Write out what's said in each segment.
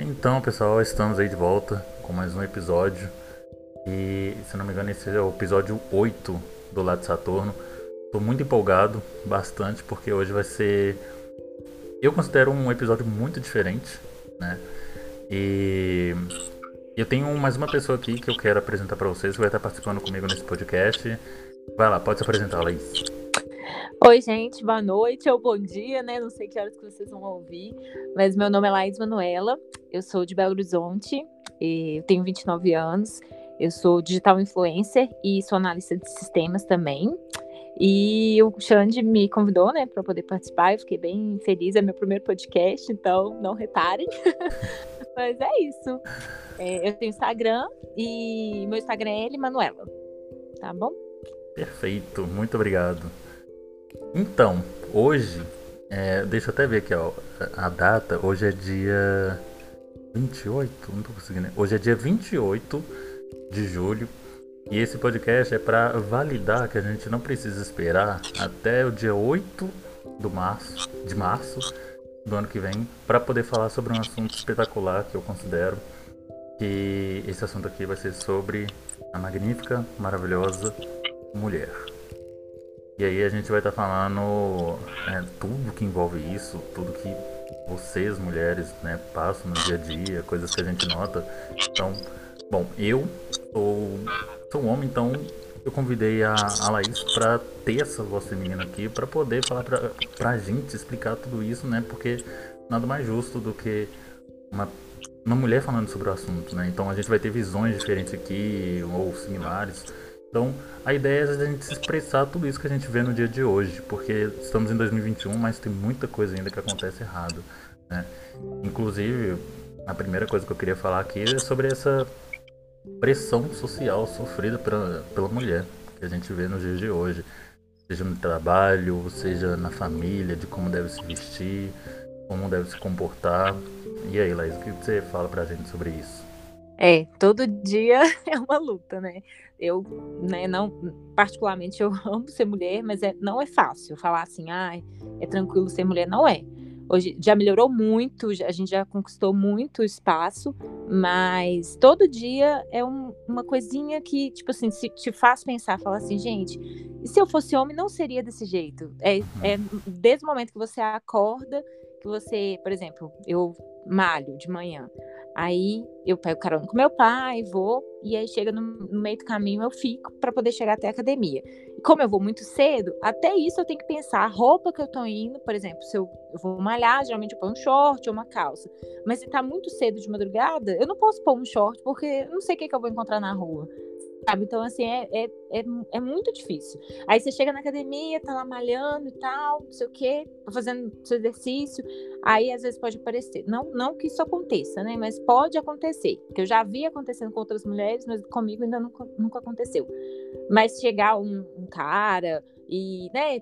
Então, pessoal, estamos aí de volta com mais um episódio. E, se não me engano, esse é o episódio 8 do Lado de Saturno. Estou muito empolgado, bastante, porque hoje vai ser. Eu considero um episódio muito diferente, né? E eu tenho mais uma pessoa aqui que eu quero apresentar para vocês, que vai estar participando comigo nesse podcast. Vai lá, pode se apresentar, Laís. Oi, gente, boa noite ou bom dia, né? Não sei que horas que vocês vão ouvir, mas meu nome é Laís Manuela, eu sou de Belo Horizonte, eu tenho 29 anos, eu sou digital influencer e sou analista de sistemas também. E o Xande me convidou, né, para poder participar. Eu fiquei bem feliz, é meu primeiro podcast, então não reparem. Mas é isso. É, eu tenho Instagram e meu Instagram é ele, Manuela. Tá bom? Perfeito, muito obrigado. Então, hoje, é, deixa eu até ver aqui, ó, a data. Hoje é dia 28, não tô conseguindo. Hoje é dia 28 de julho. E esse podcast é para validar que a gente não precisa esperar até o dia 8 do março, de março do ano que vem para poder falar sobre um assunto espetacular que eu considero que esse assunto aqui vai ser sobre a magnífica, maravilhosa mulher. E aí a gente vai estar tá falando é, tudo que envolve isso, tudo que vocês, mulheres, né, passam no dia a dia, coisas que a gente nota. Então, bom, eu sou, sou um homem, então eu convidei a, a Laís para ter essa voz feminina aqui, para poder falar pra, pra gente explicar tudo isso, né? Porque nada mais justo do que uma, uma mulher falando sobre o assunto, né? Então a gente vai ter visões diferentes aqui, ou similares. Então, a ideia é a gente expressar tudo isso que a gente vê no dia de hoje, porque estamos em 2021, mas tem muita coisa ainda que acontece errado. Né? Inclusive, a primeira coisa que eu queria falar aqui é sobre essa pressão social sofrida pela, pela mulher que a gente vê nos dias de hoje, seja no trabalho, seja na família, de como deve se vestir, como deve se comportar. E aí, Laís, o que você fala pra gente sobre isso? É, todo dia é uma luta, né? Eu, né, não, particularmente eu amo ser mulher, mas é, não é fácil falar assim, ah, é tranquilo ser mulher, não é. Hoje já melhorou muito, a gente já conquistou muito espaço, mas todo dia é um, uma coisinha que, tipo assim, se te faz pensar, falar assim, gente, e se eu fosse homem não seria desse jeito? É, é desde o momento que você acorda, que você, por exemplo, eu malho de manhã. Aí eu pego carona com meu pai, vou, e aí chega no, meio do caminho eu fico para poder chegar até a academia. E como eu vou muito cedo, até isso eu tenho que pensar, a roupa que eu tô indo, por exemplo, se eu, eu vou malhar, geralmente eu ponho um short ou uma calça. Mas se tá muito cedo de madrugada, eu não posso pôr um short porque eu não sei o que, que eu vou encontrar na rua sabe? Então, assim, é, é, é, é, muito difícil. Aí você chega na academia, tá lá malhando e tal, não sei o quê, tá fazendo seu exercício, aí às vezes pode aparecer. Não, não que isso aconteça, né? Mas pode acontecer. Que eu já vi acontecendo com outras mulheres, mas comigo ainda nunca, nunca aconteceu. Mas chegar um, um cara e, né,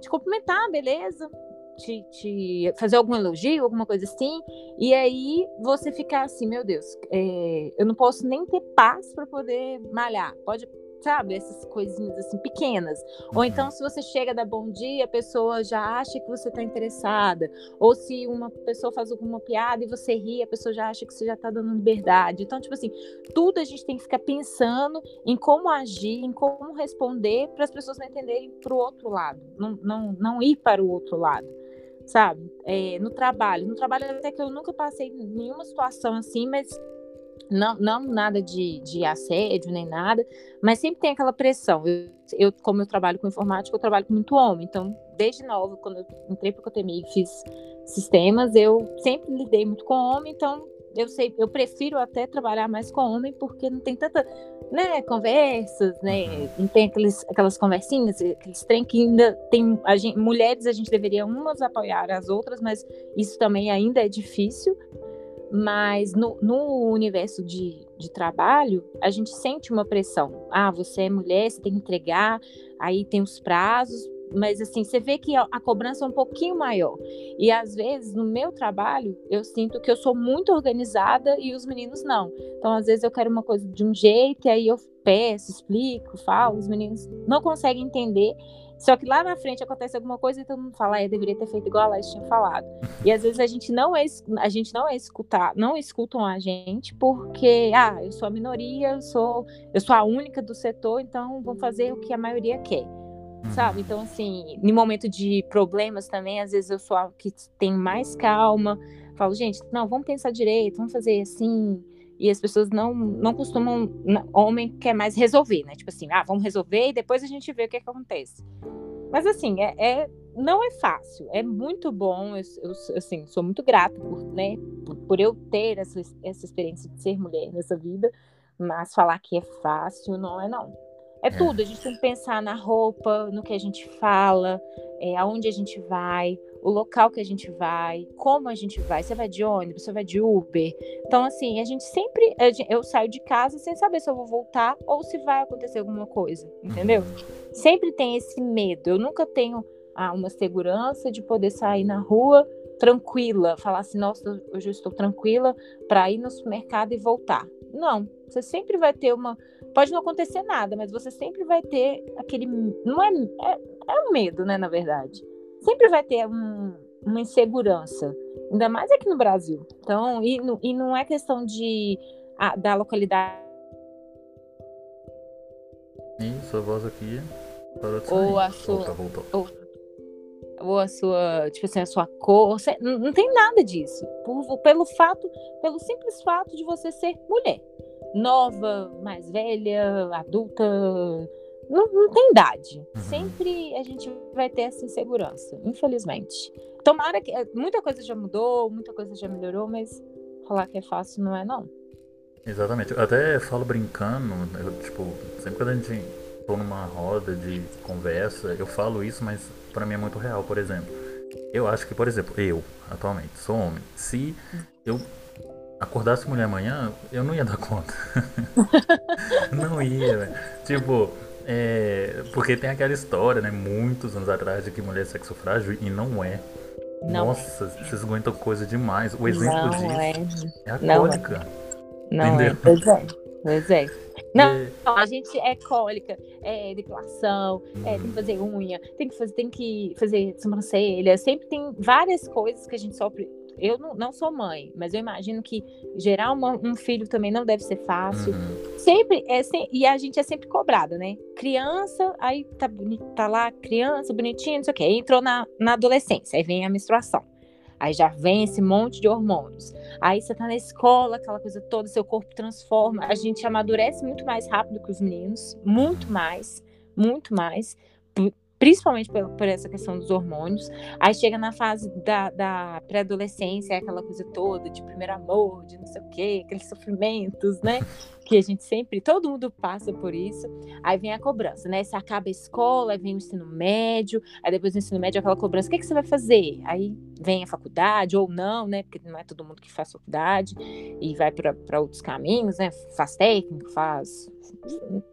te cumprimentar, beleza, te, te, fazer algum elogio, alguma coisa assim, e aí você ficar assim, meu Deus, é, eu não posso nem ter paz para poder malhar. Pode, sabe, essas coisinhas assim pequenas. Ou uhum. então, se você chega da bom dia, a pessoa já acha que você está interessada. Ou se uma pessoa faz alguma piada e você ri, a pessoa já acha que você já está dando liberdade. Então, tipo assim, tudo a gente tem que ficar pensando em como agir, em como responder para as pessoas não entenderem para o outro lado, não, não, não ir para o outro lado sabe? É, no trabalho. No trabalho até que eu nunca passei nenhuma situação assim, mas não, não nada de, de assédio nem nada, mas sempre tem aquela pressão. Eu, eu, como eu trabalho com informática, eu trabalho com muito homem, então desde nova, quando eu entrei para o Cotemi e fiz sistemas, eu sempre lidei muito com homem, então eu sei, eu prefiro até trabalhar mais com homem porque não tem tanta, né, conversas, né, uhum. não tem aqueles, aquelas conversinhas, aqueles trem que ainda tem, a gente, mulheres a gente deveria umas apoiar as outras, mas isso também ainda é difícil, mas no, no universo de, de trabalho, a gente sente uma pressão, ah, você é mulher, você tem que entregar, aí tem os prazos, mas assim, você vê que a, cobrança é um pouquinho maior. E às vezes, no meu trabalho, eu sinto que eu sou muito organizada e os meninos não. Então, às vezes, eu quero uma coisa de um jeito, e aí eu peço, explico, falo, os meninos não conseguem entender. Só que lá na frente acontece alguma coisa e todo mundo fala, ah, eu deveria ter feito igual a Laís tinha falado. E às vezes a gente não é a gente não é escutar, não escutam a gente porque, ah, eu sou a minoria, eu sou eu sou a única do setor, então vamos fazer o que a maioria quer. Sabe? Então assim, no momento de problemas também, às vezes eu sou a que tem mais calma, falo, gente, não, vamos pensar direito, vamos fazer assim, e as pessoas não, não costumam. Homem quer mais resolver, né? Tipo assim, ah, vamos resolver e depois a gente vê o que, é que acontece. Mas assim, é, é, não é fácil, é muito bom. Eu, eu assim, sou muito grata por, né, por, por eu ter essa, essa experiência de ser mulher nessa vida, mas falar que é fácil não é não. É, é tudo, a gente tem que pensar na roupa, no que a gente fala, é, aonde a gente vai, o local que a gente vai, como a gente vai. Você vai de ônibus, você vai de Uber. Então, assim, a gente sempre. Eu saio de casa sem saber se eu vou voltar ou se vai acontecer alguma coisa, entendeu? Sempre tem esse medo. Eu nunca tenho ah, uma segurança de poder sair na rua tranquila, falar assim, nossa, hoje eu estou tranquila para ir no supermercado e voltar. Não, você sempre vai ter uma. Pode não acontecer nada, mas você sempre vai ter aquele. Não é, é, é um medo, né, na verdade sempre vai ter um, uma insegurança, ainda mais aqui no Brasil. Então, e, e não é questão de a, da localidade. E sua voz aqui parou de Ou a sua. Volta, voltou. Ou, ou a sua, tipo assim, a sua cor, não, não tem nada disso. Por, pelo fato, pelo simples fato de você ser mulher. Nova, mais velha, adulta, não, não tem idade. Uhum. Sempre a gente vai ter essa insegurança, infelizmente. Tomara que. Eh, muita coisa já mudou, muita coisa já melhorou, mas falar que é fácil não é, não. Exatamente. Eu até falo brincando, eu, tipo, sempre quando a gente tô numa roda de conversa, eu falo isso, mas para mim é muito real, por exemplo. Eu acho que, por exemplo, eu, atualmente, sou homem. Se eu acordasse mulher amanhã, eu não ia dar conta. não ia, velho. Tipo, é, porque tem aquela história, né, muitos anos atrás, de que mulher é sexo frágil e não é. Não Nossa, é. vocês aguentam coisa demais. O exemplo não disso é, é a não cólica. É. Não entendeu? é, pois é. Pois é. Não, é... a gente é cólica, é depilação, é, tem que fazer unha, tem que fazer, tem que fazer sobrancelha, sempre tem várias coisas que a gente sofre eu não, não, sou mãe, mas eu imagino que gerar uma, um filho também não deve ser fácil. Uhum. Sempre é e a gente é sempre cobrada, né? Criança, aí tá, tá lá, criança, bonitinha, não sei o quê. entrou na, na adolescência, aí vem a menstruação. Aí já vem esse monte de hormônios. Aí você tá na escola, aquela coisa toda, seu corpo transforma. A gente amadurece muito mais rápido que os meninos, muito mais, muito mais principalmente por, por, essa questão dos hormônios. Aí chega na fase da, da pré-adolescência, é aquela coisa toda de primeiro amor, de não sei o quê, aqueles sofrimentos, né? Que a gente sempre, todo mundo passa por isso. Aí vem a cobrança, né? Você acaba a escola, aí vem o ensino médio, aí depois do ensino médio aquela cobrança, o que, que você vai fazer? Aí vem a faculdade, ou não, né? Porque não é todo mundo que faz faculdade e vai para outros caminhos, né? Faz técnico, faz.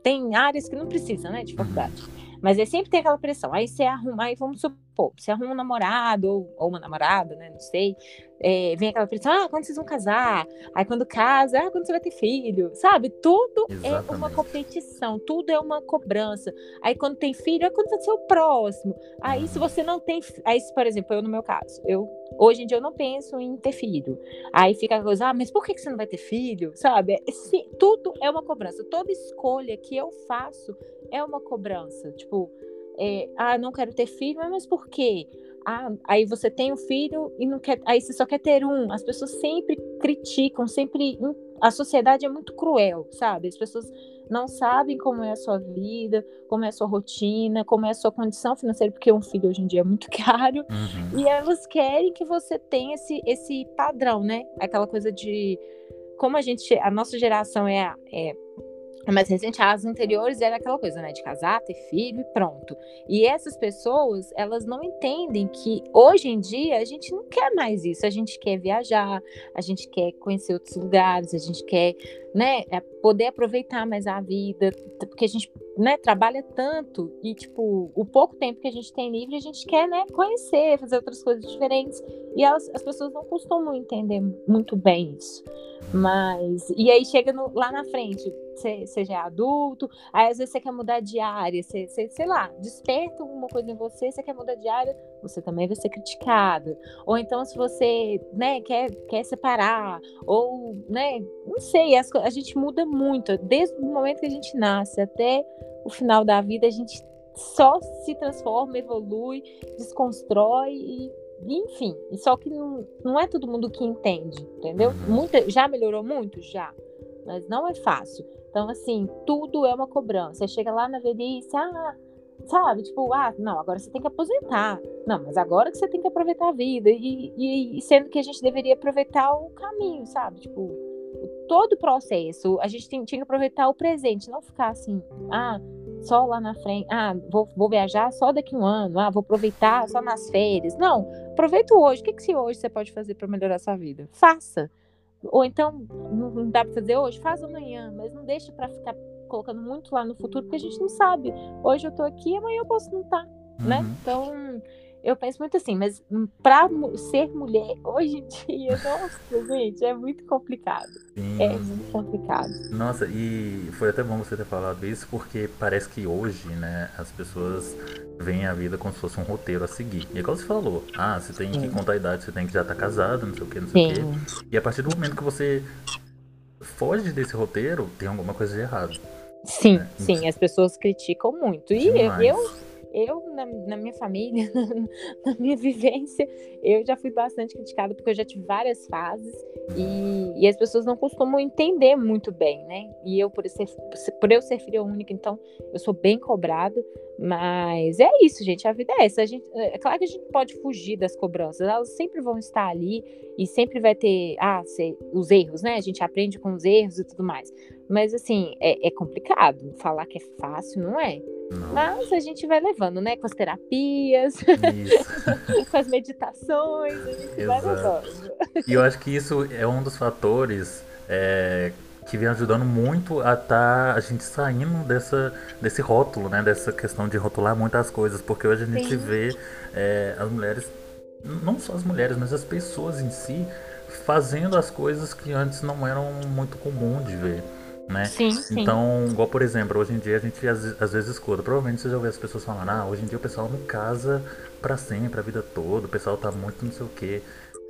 Tem áreas que não precisam, né? De faculdade. Mas aí sempre tem aquela pressão. Aí você arruma, aí vamos supor, você arruma um namorado ou, ou uma namorada, né? Não sei. É, vem aquela pressão, ah, quando vocês vão casar? Aí quando casa, ah, quando você vai ter filho? Sabe? Tudo Exatamente. é uma competição, tudo é uma cobrança. Aí quando tem filho, é quando vai ser o próximo. Aí se você não tem. Aí, por exemplo, eu no meu caso, eu hoje em dia eu não penso em ter filho. Aí fica a coisa, ah, mas por que você não vai ter filho? Sabe? Se, tudo é uma cobrança. Toda escolha que eu faço é uma cobrança. Tipo, é, ah, não quero ter filho, mas por quê? Ah, aí você tem um filho e não quer, aí você só quer ter um. As pessoas sempre criticam, sempre a sociedade é muito cruel, sabe? As pessoas não sabem como é a sua vida, como é a sua rotina, como é a sua condição financeira, porque um filho hoje em dia é muito caro. Uhum. E elas querem que você tenha esse, esse padrão, né? Aquela coisa de como a gente, a nossa geração é, é mais recente, as anteriores era aquela coisa, né, de casar, ter filho e pronto. E essas pessoas, elas não entendem que hoje em dia a gente não quer mais isso. A gente quer viajar, a gente quer conhecer outros lugares, a gente quer, né, é, poder aproveitar mais a vida, porque a gente, né, trabalha tanto e tipo, o pouco tempo que a gente tem livre, a gente quer, né, conhecer, fazer outras coisas diferentes. E elas, as pessoas não costumam entender muito bem isso. Mas e aí chega no, lá na frente, você, já é adulto, aí às vezes você quer mudar de área, sei lá, desperta alguma coisa em você, você quer mudar de área, você também vai ser criticado. Ou então, se você, né, quer, quer separar, ou, né, não sei, as, a gente muda muito, desde o momento que a gente nasce até o final da vida, a gente só se transforma, evolui, desconstrói e enfim, só que não, não é todo mundo que entende, entendeu? Muita, já melhorou muito? Já. Mas não é fácil. Então, assim, tudo é uma cobrança. Você chega lá na velhice, ah, sabe? Tipo, ah, não, agora você tem que aposentar. Não, mas agora que você tem que aproveitar a vida. E, e, e sendo que a gente deveria aproveitar o caminho, sabe? Tipo, todo o processo. A gente tem, tinha que aproveitar o presente, não ficar assim, ah, só lá na frente, ah, vou, vou viajar só daqui um ano, ah, vou aproveitar só nas férias. Não, aproveita hoje. O que, que se hoje você pode fazer para melhorar sua vida? Faça. Ou então, não dá para fazer hoje? Faz amanhã, mas não deixa para ficar colocando muito lá no futuro, porque a gente não sabe. Hoje eu tô aqui, amanhã eu posso não estar, tá, né? uhum. né? Então, eu penso muito assim, mas para ser mulher hoje em dia, nossa, gente, é muito complicado. Sim. É muito complicado. Nossa, e foi até bom você ter falado isso, porque parece que hoje, né, as pessoas veem a vida como se fosse um roteiro a seguir. E é igual você falou, ah, você tem Sim. que contar a idade, você tem que já estar tá casado, não sei o que, não sei Sim. o que. E a partir do momento que você foge desse roteiro, tem alguma coisa de errado. Sim, né? sim, as pessoas criticam muito. E Demais. eu eu, na, na, minha família, na minha vivência, eu já fui bastante criticada porque eu já tive várias fases e, e, as pessoas não costumam entender muito bem, né? E eu, por, ser, por eu ser filha única, então, eu sou bem cobrada, mas é isso, gente, a vida é essa. A gente, é claro que a gente pode fugir das cobranças, elas sempre vão estar ali e sempre vai ter, ah, os erros, né? A gente aprende com os erros e tudo mais. Mas, assim, é, é complicado. Falar que é fácil, não é. Não. Mas a gente vai levando, né? Com as terapias, com as meditações, a gente Exato. vai levando. E eu acho que isso é um dos fatores é, que vem ajudando muito a tá a gente saindo dessa, desse rótulo, né? Dessa questão de rotular muitas coisas. Porque hoje a gente Sim. vê é, as mulheres, não só as mulheres, mas as pessoas em si, fazendo as coisas que antes não eram muito comum de ver né? Sim, sim. Então, igual por exemplo, hoje em dia a gente às, às vezes escuta, provavelmente você já ouviu as pessoas falando, ah, hoje em dia o pessoal não casa para sempre, a vida toda, o pessoal tá muito não sei o quê.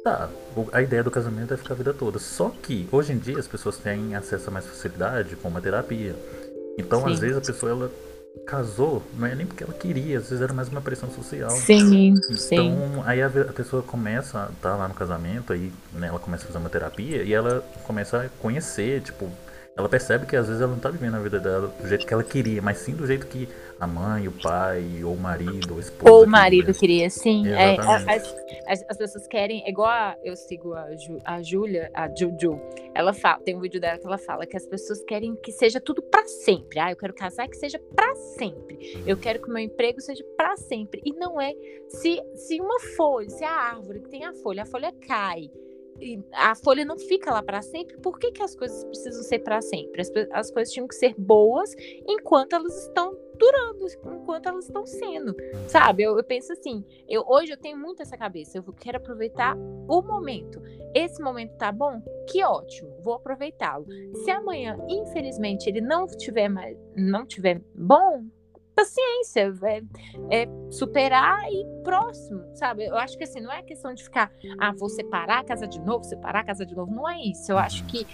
Tá, a ideia do casamento é ficar a vida toda. Só que hoje em dia as pessoas têm acesso a mais facilidade com uma terapia. Então, sim. às vezes a pessoa ela casou, não é nem porque ela queria, às vezes era mais uma pressão social. Sim, então, sim. aí a, pessoa começa a tá lá no casamento, aí né, ela começa a fazer uma terapia e ela começa a conhecer, tipo, ela percebe que às vezes ela não tá vivendo a vida dela do jeito que ela queria, mas sim do jeito que a mãe, o pai, ou o marido, ou a esposa. Ou o marido queria, sim. É, as, as, as, pessoas querem, é igual a, eu sigo a, Ju, a Júlia, a Juju. Ela fala, tem um vídeo dela que ela fala que as pessoas querem que seja tudo para sempre. Ah, eu quero casar que seja para sempre. Eu quero que o meu emprego seja para sempre. E não é. Se, se uma folha, se a árvore que tem a folha, a folha cai a folha não fica lá para sempre, por que, que as coisas precisam ser para sempre? As, as coisas tinham que ser boas enquanto elas estão durando, enquanto elas estão sendo, sabe? Eu, eu, penso assim, eu, hoje eu tenho muito essa cabeça, eu quero aproveitar o momento. Esse momento tá bom? Que ótimo, vou aproveitá-lo. Se amanhã, infelizmente, ele não tiver mais, não tiver bom, paciência, é, é, superar e próximo, sabe? Eu acho que assim, não é questão de ficar, ah, vou separar a casa de novo, separar a casa de novo, não é isso. Eu acho que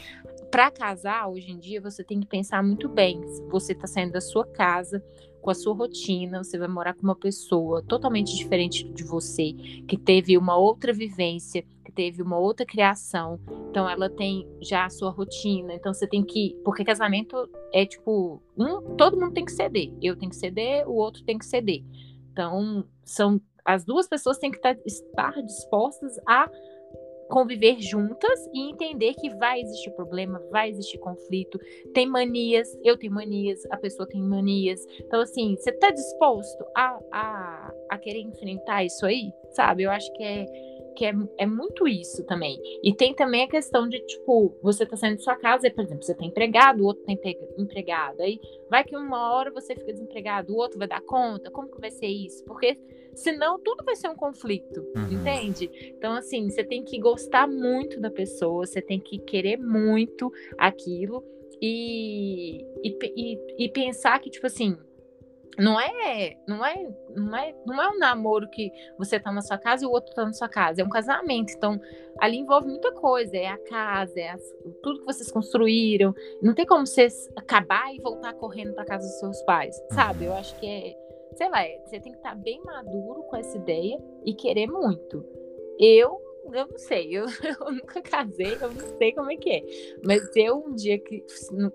para casar hoje em dia você tem que pensar muito bem. Você está saindo da sua casa, com a sua rotina, você vai morar com uma pessoa totalmente diferente de você, que teve uma outra vivência, teve uma outra criação, então ela tem já a sua rotina, então você tem que, porque casamento é tipo, um, todo mundo tem que ceder, eu tenho que ceder, o outro tem que ceder. Então, são as duas pessoas têm que estar, estar dispostas a conviver juntas e entender que vai existir problema, vai existir conflito, tem manias, eu tenho manias, a pessoa tem manias. Então, assim, você está disposto a, a, a querer enfrentar isso aí? Sabe? Eu acho que é que é, é muito isso também. E tem também a questão de, tipo, você tá saindo de sua casa, e, por exemplo, você tem empregado, o outro tem empregado. Aí vai que uma hora você fica desempregado, o outro vai dar conta. Como que vai ser isso? Porque senão tudo vai ser um conflito, uhum. entende? Então, assim, você tem que gostar muito da pessoa, você tem que querer muito aquilo e, e, e, e pensar que, tipo assim, não é, não é, não é, não é um namoro que você tá na sua casa e o outro tá na sua casa, é um casamento. Então, ali envolve muita coisa, é a casa, é as, tudo que vocês construíram. Não tem como você acabar e voltar correndo para casa dos seus pais, sabe? Eu acho que é, sei lá, é, você tem que estar tá bem maduro com essa ideia e querer muito. Eu eu não sei, eu, eu, nunca casei, eu não sei como é que é. Mas eu um dia que,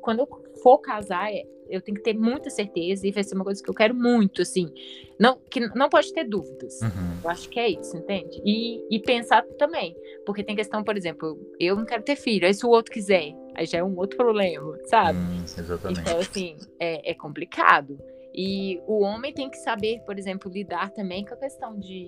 quando eu for casar, é, eu tenho que ter muita certeza e vai ser uma coisa que eu quero muito, assim. Não, que não pode ter dúvidas. Uhum. Eu acho que é isso, entende? E, e pensar também. Porque tem questão, por exemplo, eu não quero ter filho, aí se o outro quiser, aí já é um outro problema, sabe? Hum, exatamente. Então, assim, é, é complicado. E o homem tem que saber, por exemplo, lidar também com a questão de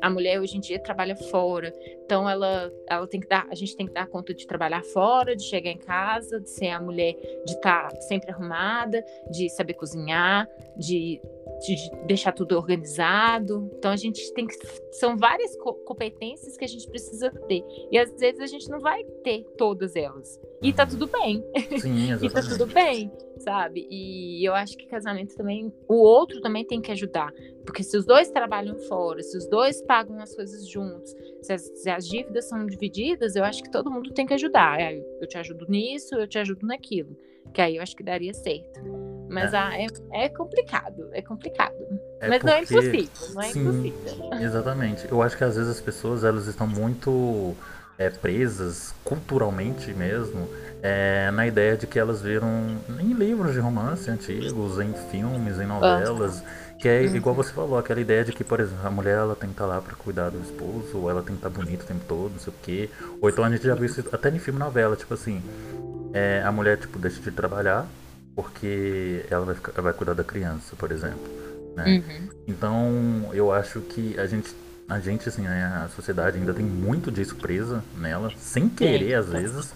a mulher hoje em dia trabalha fora, então ela, ela tem que dar, a gente tem que dar conta de trabalhar fora, de chegar em casa, de ser a mulher de estar tá sempre arrumada, de saber cozinhar, de, de deixar tudo organizado. Então a gente tem que são várias competências que a gente precisa ter e às vezes a gente não vai ter todas elas. E tá tudo bem. Sim, exatamente. e tá tudo bem, sabe? E eu acho que casamento também, o outro também tem que ajudar. Porque se os dois trabalham fora, se os dois pagam as coisas juntos, se as, se as dívidas são divididas, eu acho que todo mundo tem que ajudar. Eu te ajudo nisso, eu te ajudo naquilo. Que aí eu acho que daria certo. Mas é, ah, é, é complicado, é complicado. É Mas porque... não é impossível, não é Sim, impossível. Exatamente. Eu acho que às vezes as pessoas elas estão muito é, presas culturalmente mesmo é, na ideia de que elas viram em livros de romance antigos, em filmes, em novelas, que é igual você falou, aquela ideia de que, por exemplo, a mulher ela tem que estar lá para cuidar do esposo, ou ela tem que estar bonita o tempo todo, não sei o quê. Ou então a gente já viu isso até em filme novela, tipo assim, é, a mulher tipo deixa de trabalhar porque ela vai, ficar, vai cuidar da criança, por exemplo. Né? Uhum. Então eu acho que a gente a gente, assim, né, a sociedade ainda tem muito disso presa nela, sem querer, às vezes.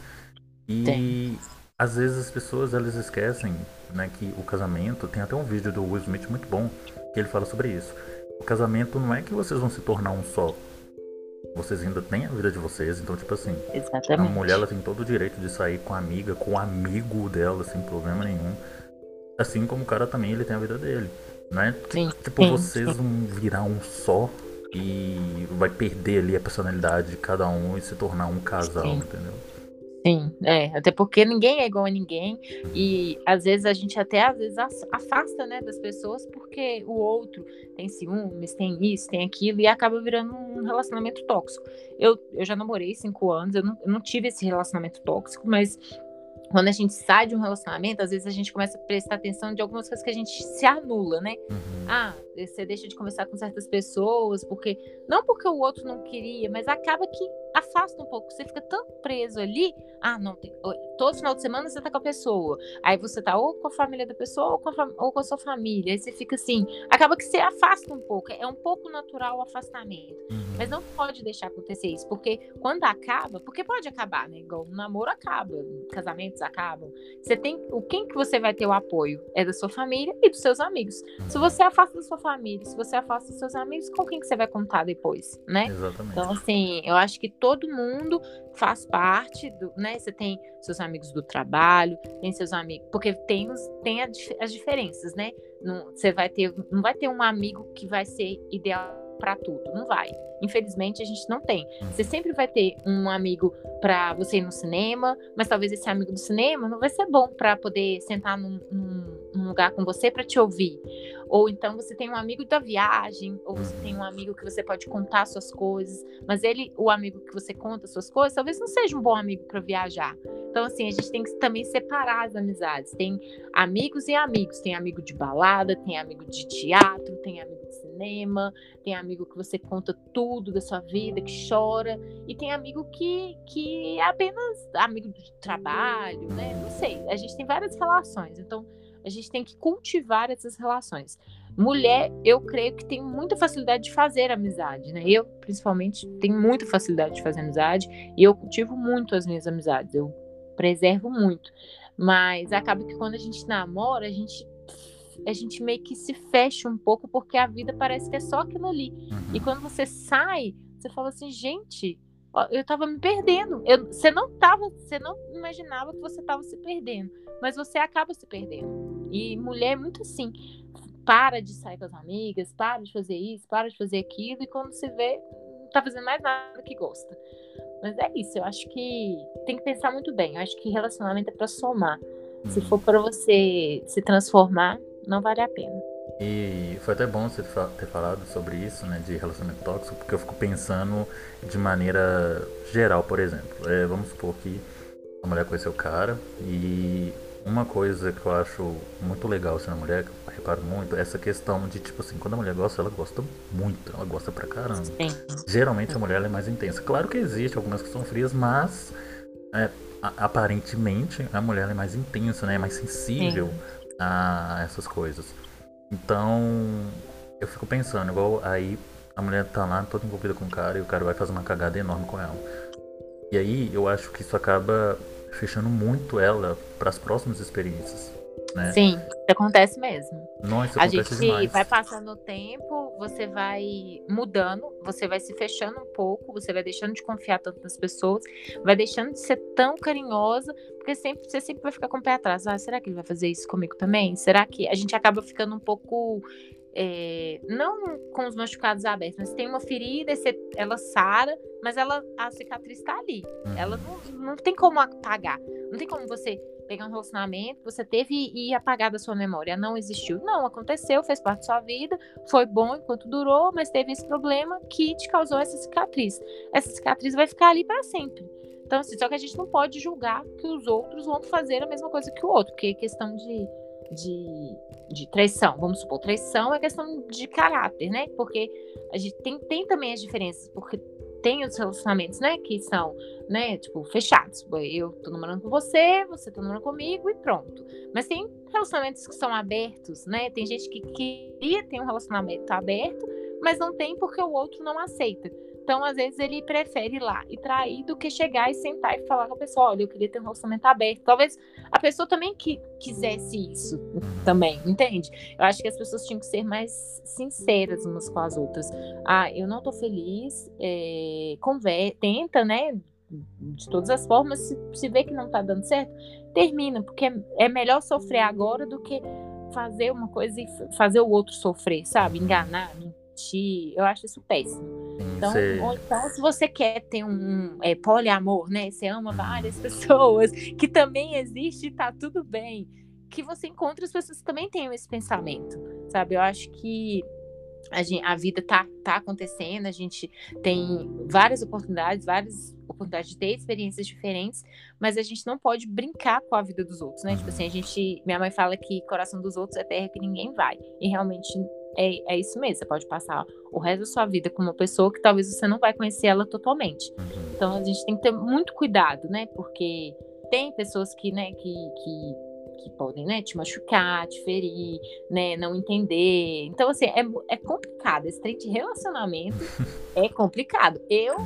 E tem. às vezes as pessoas elas esquecem né, que o casamento. Tem até um vídeo do Will Smith muito bom que ele fala sobre isso. O casamento não é que vocês vão se tornar um só. Vocês ainda têm a vida de vocês, então, tipo assim, Exatamente. a mulher ela tem todo o direito de sair com a amiga, com o amigo dela, sem problema nenhum. Assim como o cara também ele tem a vida dele. Né? Sim, tipo, sim, vocês sim. vão virar um só e vai perder ali a personalidade de cada um e se tornar um casal, Sim. entendeu? Sim, é, até porque ninguém é igual a ninguém e às vezes a gente até às vezes afasta, né, das pessoas porque o outro tem ciúmes, tem isso, tem aquilo e acaba virando um relacionamento tóxico. Eu, eu já namorei cinco anos, eu não, eu não tive esse relacionamento tóxico, mas quando a gente sai de um relacionamento, às vezes a gente começa a prestar atenção de algumas coisas que a gente se anula, né? Uhum. Ah, você deixa de conversar com certas pessoas, porque. Não porque o outro não queria, mas acaba que afasta um pouco. Você fica tão preso ali. Ah, não, tem, todo final de semana você tá com a pessoa. Aí você tá ou com a família da pessoa ou com a, ou com a sua família. Aí você fica assim. Acaba que você afasta um pouco. É um pouco natural o afastamento. Uhum. Mas não pode deixar acontecer isso. Porque quando acaba, porque pode acabar, né? Igual o namoro acaba, casamentos acabam. Você tem. O quem que você vai ter o apoio? É da sua família e dos seus amigos. Se uhum. você afasta da sua família, se você afasta seus amigos, com quem que você vai contar depois, né? Exatamente. Então, assim, eu acho que todo mundo faz parte do, né? Você tem seus amigos do trabalho, tem seus amigos, porque tem, os, tem as diferenças, né? Não, você vai ter, não vai ter um amigo que vai ser ideal para tudo, não vai. Infelizmente a gente não tem. Você sempre vai ter um amigo para você ir no cinema, mas talvez esse amigo do cinema não vai ser bom para poder sentar num, num, num lugar com você para te ouvir. Ou então você tem um amigo da viagem, ou você tem um amigo que você pode contar suas coisas, mas ele, o amigo que você conta suas coisas, talvez não seja um bom amigo para viajar. Então, assim, a gente tem que também separar as amizades. Tem amigos e amigos. Tem amigo de balada, tem amigo de teatro, tem amigo de cinema, tem amigo que você conta tudo da sua vida, que chora, e tem amigo que, que é apenas amigo de trabalho, né? Não sei. A gente tem várias relações. Então, a gente tem que cultivar essas relações. Mulher, eu creio que tem muita facilidade de fazer amizade, né? Eu, principalmente, tenho muita facilidade de fazer amizade e eu cultivo muito as minhas amizades, eu preservo muito. Mas acaba que quando a gente namora, a gente a gente meio que se fecha um pouco porque a vida parece que é só aquilo ali. Uhum. E quando você sai, você fala assim, gente, eu tava me perdendo. Eu, você não tava, você não imaginava que você tava se perdendo, mas você acaba se perdendo. E mulher é muito assim, para de sair com as amigas, para de fazer isso, para de fazer aquilo, e quando se vê, não tá fazendo mais nada que gosta. Mas é isso, eu acho que tem que pensar muito bem. Eu acho que relacionamento é para somar. Se uhum. for para você se transformar, não vale a pena. E foi até bom você ter falado sobre isso, né, de relacionamento tóxico, porque eu fico pensando de maneira geral, por exemplo. É, vamos supor que a mulher conheceu o cara e uma coisa que eu acho muito legal sendo assim, mulher, que eu reparo muito, é essa questão de, tipo assim, quando a mulher gosta, ela gosta muito, ela gosta pra caramba. Sim. Geralmente a mulher é mais intensa. Claro que existe algumas que são frias, mas é, aparentemente a mulher é mais intensa, né? É mais sensível Sim. a essas coisas. Então, eu fico pensando, igual aí a mulher tá lá toda envolvida com o cara e o cara vai fazer uma cagada enorme com ela. E aí eu acho que isso acaba fechando muito ela para as próximas experiências. Né? Sim, acontece mesmo. Nossa, a gente demais. vai passando o tempo, você vai mudando, você vai se fechando um pouco, você vai deixando de confiar tanto nas pessoas, vai deixando de ser tão carinhosa, porque sempre, você sempre vai ficar com o pé atrás. Ah, será que ele vai fazer isso comigo também? Será que a gente acaba ficando um pouco é, não com os machucados abertos, mas tem uma ferida, ela sara, mas ela, a cicatriz está ali. Uhum. Ela não, não tem como apagar. Não tem como você pegar um relacionamento, você teve e apagar da sua memória. Não existiu. Não, aconteceu, fez parte da sua vida, foi bom enquanto durou, mas teve esse problema que te causou essa cicatriz. Essa cicatriz vai ficar ali para sempre. Então, assim, só que a gente não pode julgar que os outros vão fazer a mesma coisa que o outro, porque é questão de de, de traição. Vamos supor, traição é questão de caráter, né? Porque a gente tem, tem também as diferenças, porque tem os relacionamentos, né, que são, né, tipo, fechados. Eu tô namorando com você, você tá namorando comigo e pronto. Mas tem relacionamentos que são abertos, né? Tem gente que queria ter um relacionamento aberto, mas não tem porque o outro não aceita. Então, às vezes, ele prefere ir lá e trair do que chegar e sentar e falar com a pessoa: olha, eu queria ter um relacionamento aberto. Talvez a pessoa também que quisesse isso, também, entende? Eu acho que as pessoas tinham que ser mais sinceras umas com as outras. Ah, eu não tô feliz, é, conver tenta, né? De todas as formas, se, se vê que não tá dando certo, termina, porque é, é melhor sofrer agora do que fazer uma coisa e fazer o outro sofrer, sabe? Enganar, mentir. Eu acho isso péssimo. Então, ou então, se você quer ter um é, poliamor, né? Você ama várias pessoas, que também existe e tá tudo bem. Que você encontre as pessoas que também tenham esse pensamento, sabe? Eu acho que a, gente, a vida tá, tá acontecendo, a gente tem várias oportunidades, várias oportunidades de ter experiências diferentes, mas a gente não pode brincar com a vida dos outros, né? Tipo assim, a gente. Minha mãe fala que coração dos outros é terra que ninguém vai. E realmente é, é isso mesmo. Você pode passar o resto da sua vida com uma pessoa que talvez você não vai conhecer ela totalmente. Uhum. Então a gente tem que ter muito cuidado, né? Porque tem pessoas que, né, que, que, que podem, né, te machucar, te ferir, né, não entender. Então, assim, é, é complicado. Esse trem de relacionamento é complicado. Eu,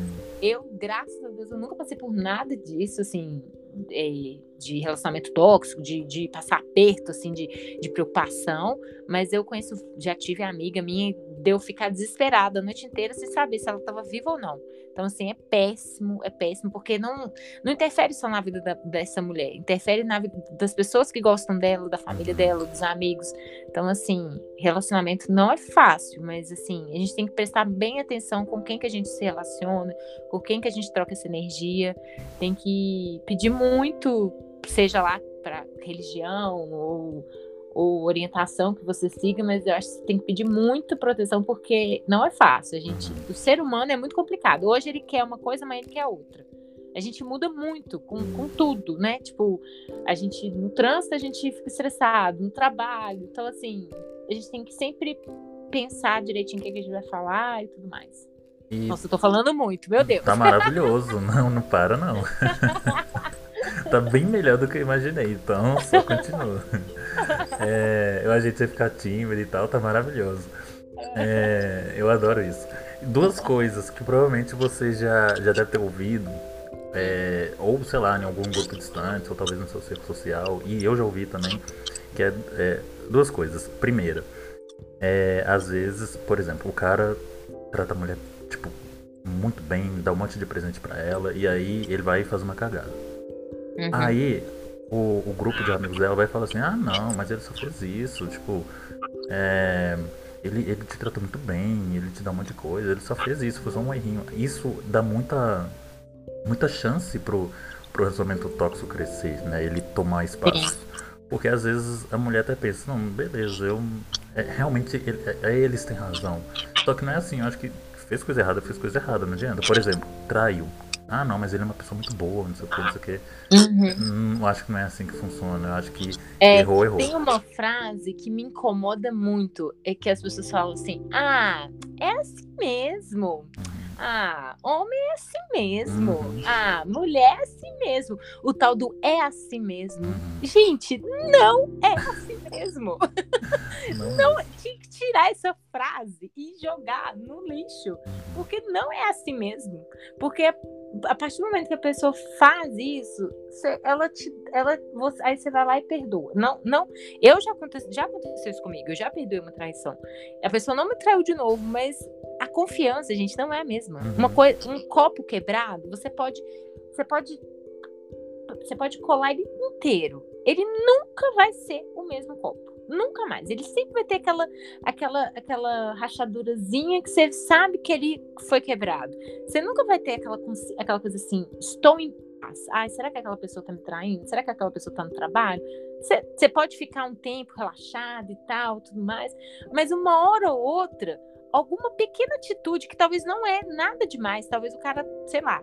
eu, graças a Deus, eu nunca passei por nada disso, assim, é, de relacionamento tóxico, de, de passar aperto, assim, de, de preocupação, mas eu conheço, já tive amiga minha, deu ficar desesperada a noite inteira sem saber se ela estava viva ou não. Então, assim, é péssimo, é péssimo, porque não, não interfere só na vida da, dessa mulher, interfere na vida das pessoas que gostam dela, da família dela, dos amigos. Então, assim, relacionamento não é fácil, mas, assim, a gente tem que prestar bem atenção com quem que a gente se relaciona, com quem que a gente troca essa energia, tem que pedir muito, seja lá para religião ou ou orientação que você siga, mas eu acho que você tem que pedir muita proteção porque não é fácil. A gente, o ser humano é muito complicado. Hoje ele quer uma coisa, amanhã ele quer outra. A gente muda muito com, com tudo, né? Tipo, a gente no trânsito a gente fica estressado, no trabalho. Então, assim, a gente tem que sempre pensar direitinho o que, a gente vai falar e tudo mais. E... Nossa, eu tô falando muito, meu Deus. Tá maravilhoso. não, não para, não. tá bem melhor do que eu imaginei, então só continua. É, eu você ficar tímido e tal, tá maravilhoso. É, eu adoro isso. Duas coisas que provavelmente você já, já deve ter ouvido, é, ou sei lá, em algum grupo distante, ou talvez no seu círculo social, e eu já ouvi também, que é, é duas coisas. Primeira, é, às vezes, por exemplo, o cara trata a mulher, tipo, muito bem, dá um monte de presente para ela, e aí ele vai e faz uma cagada. Uhum. Aí o, o, grupo de amigos dela vai falar assim, ah não, mas ele só fez isso, tipo, é, ele, ele te trata muito bem, ele te dá um monte de coisa, ele só fez isso, foi só um errinho. Isso dá muita, muita chance pro, pro relacionamento tóxico crescer, né? Ele tomar espaço. Porque às vezes a mulher até pensa, não, beleza, eu. É, realmente ele, é, é, eles têm razão. Só que não é assim, eu acho que fez coisa errada, fez coisa errada, não adianta. Por exemplo, traiu. Ah, não, mas ele é uma pessoa muito boa, não sei o que, não sei o que. Uhum. Não acho que não é assim que funciona. Eu acho que é, errou, errou. Tem uma frase que me incomoda muito, é que as pessoas falam assim, ah, é assim mesmo. Uhum. Ah, homem é assim mesmo. Uhum. Ah, mulher é assim mesmo. O tal do é assim mesmo. Uhum. Gente, não é assim mesmo. Não, não é. tinha que tirar essa frase e jogar no lixo. Porque não é assim mesmo. Porque a partir do momento que a pessoa faz isso, você, ela te, ela, você, aí você vai lá e perdoa. Não, não, eu já aconteceu, já aconteceu isso comigo. Eu já perdoei uma traição. A pessoa não me traiu de novo, mas a confiança, gente, não é a mesma. Uhum. Uma coisa, um copo quebrado, você pode, você pode, você pode colar ele inteiro. Ele nunca vai ser o mesmo copo. Nunca mais. Ele sempre vai ter aquela, aquela, aquela rachadurazinha que você sabe que ele foi quebrado. Você nunca vai ter aquela, aquela coisa assim, estou em paz. Ai, será que aquela pessoa está me traindo? Será que aquela pessoa está no trabalho? Você pode ficar um tempo relaxado e tal, tudo mais, mas uma hora ou outra, alguma pequena atitude que talvez não é nada demais, talvez o cara, sei lá,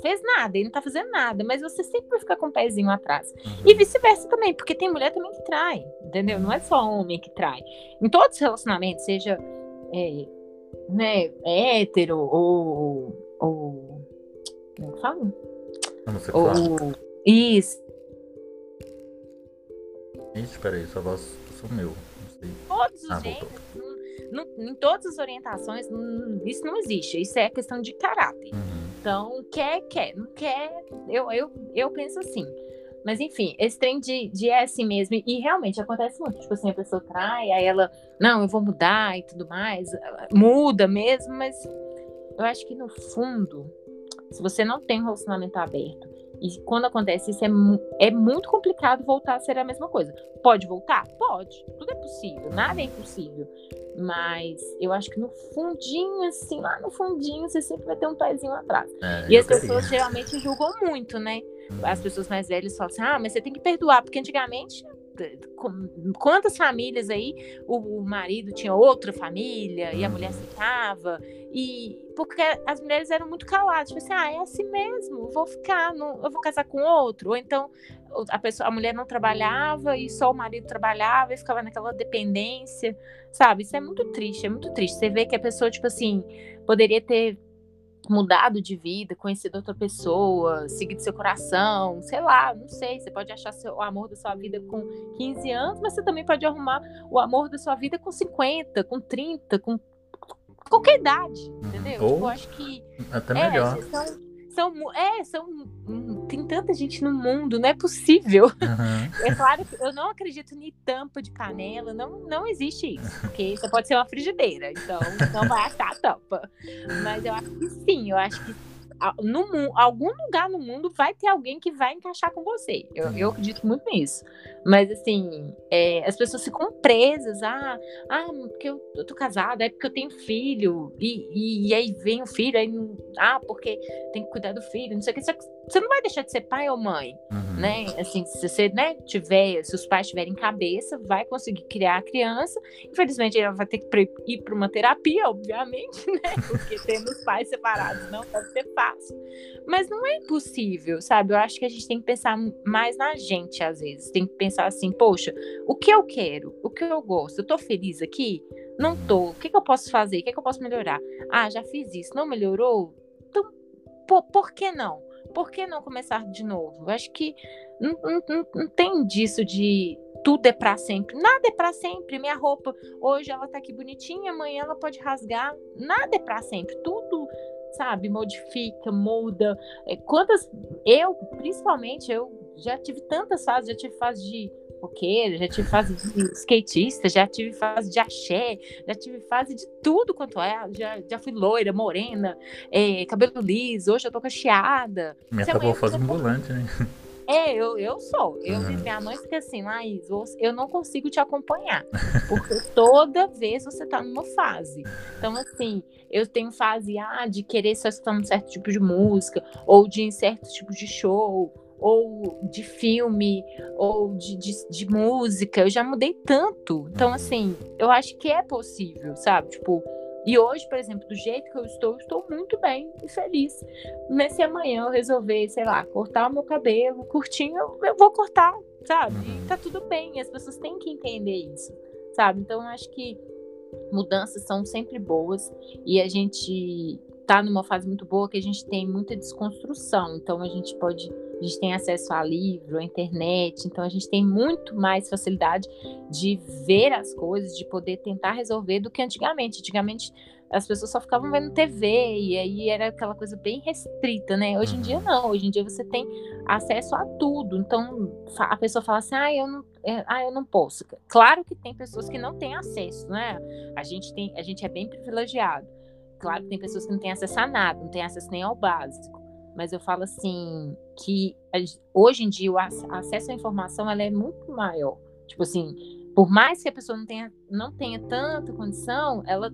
fez nada, ele não tá fazendo nada, mas você sempre vai ficar com o pezinho atrás. Uhum. E vice-versa também, porque tem mulher também que trai, entendeu? Não é só homem que trai. Em todos os relacionamentos, seja é, né, hétero ou. ou como é que fala? Ou, isso. Ixi, peraí, sua voz sumiu. Não sei. Todos os ah, em todas as orientações, isso não existe. Isso é questão de caráter. Uhum. Então, quer, quer, não quer, eu, eu, eu penso assim. Mas enfim, esse trem de, de é assim mesmo, e realmente acontece muito, tipo assim, a pessoa trai, aí ela, não, eu vou mudar e tudo mais, muda mesmo, mas eu acho que no fundo, se você não tem um relacionamento aberto, e quando acontece isso, é, é muito complicado voltar a ser a mesma coisa. Pode voltar? Pode. Tudo é possível, nada é impossível. Mas eu acho que no fundinho, assim, lá no fundinho, você sempre vai ter um pezinho atrás. É, e as pessoas geralmente julgam muito, né? As pessoas mais velhas falam assim: ah, mas você tem que perdoar, porque antigamente quantas famílias aí o, marido tinha outra família e a mulher ficava e porque as mulheres eram muito caladas tipo assim ah é assim mesmo vou ficar não, eu vou casar com outro. Ou então a pessoa a mulher não trabalhava e só o marido trabalhava e ficava naquela dependência sabe? Isso é muito triste é muito triste. Você vê que a pessoa tipo assim poderia ter mudado de vida, conhecido outra pessoa, seguido seu coração, sei lá, não sei. Você pode achar seu, o amor da sua vida com 15 anos, mas você também pode arrumar o amor da sua vida com 50, com 30, com qualquer idade, entendeu? Ou tipo, acho que. Até é, melhor. São, são, é, são. Tem tanta gente no mundo, não é possível. Uhum. É claro que eu não acredito em tampa de canela, não, não existe isso. Porque você pode ser uma frigideira, então não vai achar a tampa. Mas eu acho que sim, eu acho que no, algum lugar no mundo vai ter alguém que vai encaixar com você. Eu, eu acredito muito nisso. Mas, assim, é, as pessoas ficam presas. Ah, ah, porque eu, eu tô casada, é porque eu tenho filho. E, e, e aí vem o filho, aí, ah, porque tem que cuidar do filho, não sei o que. Você não vai deixar de ser pai ou mãe, uhum. né? Assim, se você né, tiver, se os pais tiverem cabeça, vai conseguir criar a criança. Infelizmente, ela vai ter que ir para uma terapia, obviamente, né? Porque tendo os pais separados não pode ser fácil. Mas não é impossível, sabe? Eu acho que a gente tem que pensar mais na gente, às vezes. Tem que pensar assim, poxa, o que eu quero? O que eu gosto? Eu tô feliz aqui? Não tô. O que, que eu posso fazer? O que, que eu posso melhorar? Ah, já fiz isso. Não melhorou? Então, por, por que não? por que não começar de novo? Eu acho que não, não, não tem disso de tudo é para sempre. Nada é para sempre. Minha roupa hoje ela tá aqui bonitinha, amanhã ela pode rasgar. Nada é para sempre. Tudo, sabe, modifica, muda. É, quantas eu, principalmente, eu já tive tantas fases, já tive fase de roqueira, já tive fase de skatista, já tive fase de axé, já tive fase de tudo quanto é. Já, já fui loira, morena, é, cabelo liso, hoje eu tô cacheada. Minha fase ambulante, né? É, eu, eu sou. Eu, uhum. Minha mãe fica assim, Laís, eu não consigo te acompanhar. Porque toda vez você tá numa fase. Então, assim, eu tenho fase ah, de querer só escutar um certo tipo de música, ou de em certo tipo de show, ou de filme, ou de, de, de música. Eu já mudei tanto. Então, uhum. assim, eu acho que é possível, sabe? Tipo, e hoje, por exemplo, do jeito que eu estou, eu estou muito bem e feliz. Mas se amanhã eu resolver, sei lá, cortar o meu cabelo curtinho, eu, eu vou cortar, sabe? E uhum. tá tudo bem. As pessoas têm que entender isso, sabe? Então eu acho que mudanças são sempre boas e a gente tá numa fase muito boa que a gente tem muita desconstrução. Então a gente pode a gente tem acesso a livro, a internet, então a gente tem muito mais facilidade de ver as coisas, de poder tentar resolver do que antigamente. Antigamente as pessoas só ficavam vendo TV e aí era aquela coisa bem restrita, né? Hoje em dia uhum. não, hoje em dia você tem acesso a tudo. Então a pessoa fala assim: "Ah, eu não, é, ah, eu não posso". Claro que tem pessoas que não têm acesso, né? A gente tem, a gente é bem privilegiado. Claro que tem pessoas que não têm acesso a nada, não têm acesso nem ao básico mas eu falo assim que hoje em dia o acesso à informação ela é muito maior. Tipo assim, por mais que a pessoa não tenha, não tenha tanta condição, ela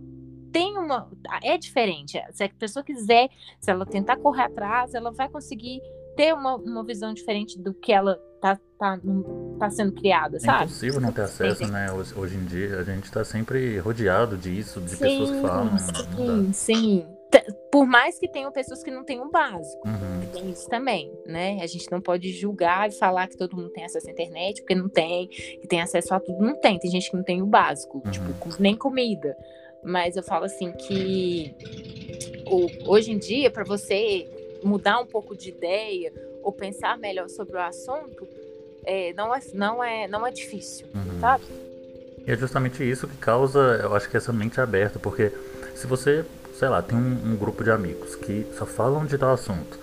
tem uma. É diferente. Se a pessoa quiser, se ela tentar correr atrás, ela vai conseguir ter uma, uma visão diferente do que ela tá, tá, tá sendo criada, é sabe? É impossível não ter acesso, né? Hoje, hoje em dia a gente está sempre rodeado disso, de sim, pessoas que falam. Sim, sim por mais que tenham pessoas que não tenham o básico, uhum. tem isso também, né? A gente não pode julgar e falar que todo mundo tem acesso à internet, porque não tem, que tem acesso a tudo, não tem. Tem gente que não tem o básico, uhum. tipo, nem comida. Mas eu falo assim que hoje em dia, para você mudar um pouco de ideia ou pensar melhor sobre o assunto, é, não, é, não, é, não é difícil, uhum. sabe? E é justamente isso que causa, eu acho que essa mente aberta, porque se você sei lá, tem um, um, grupo de amigos que só falam de tal assunto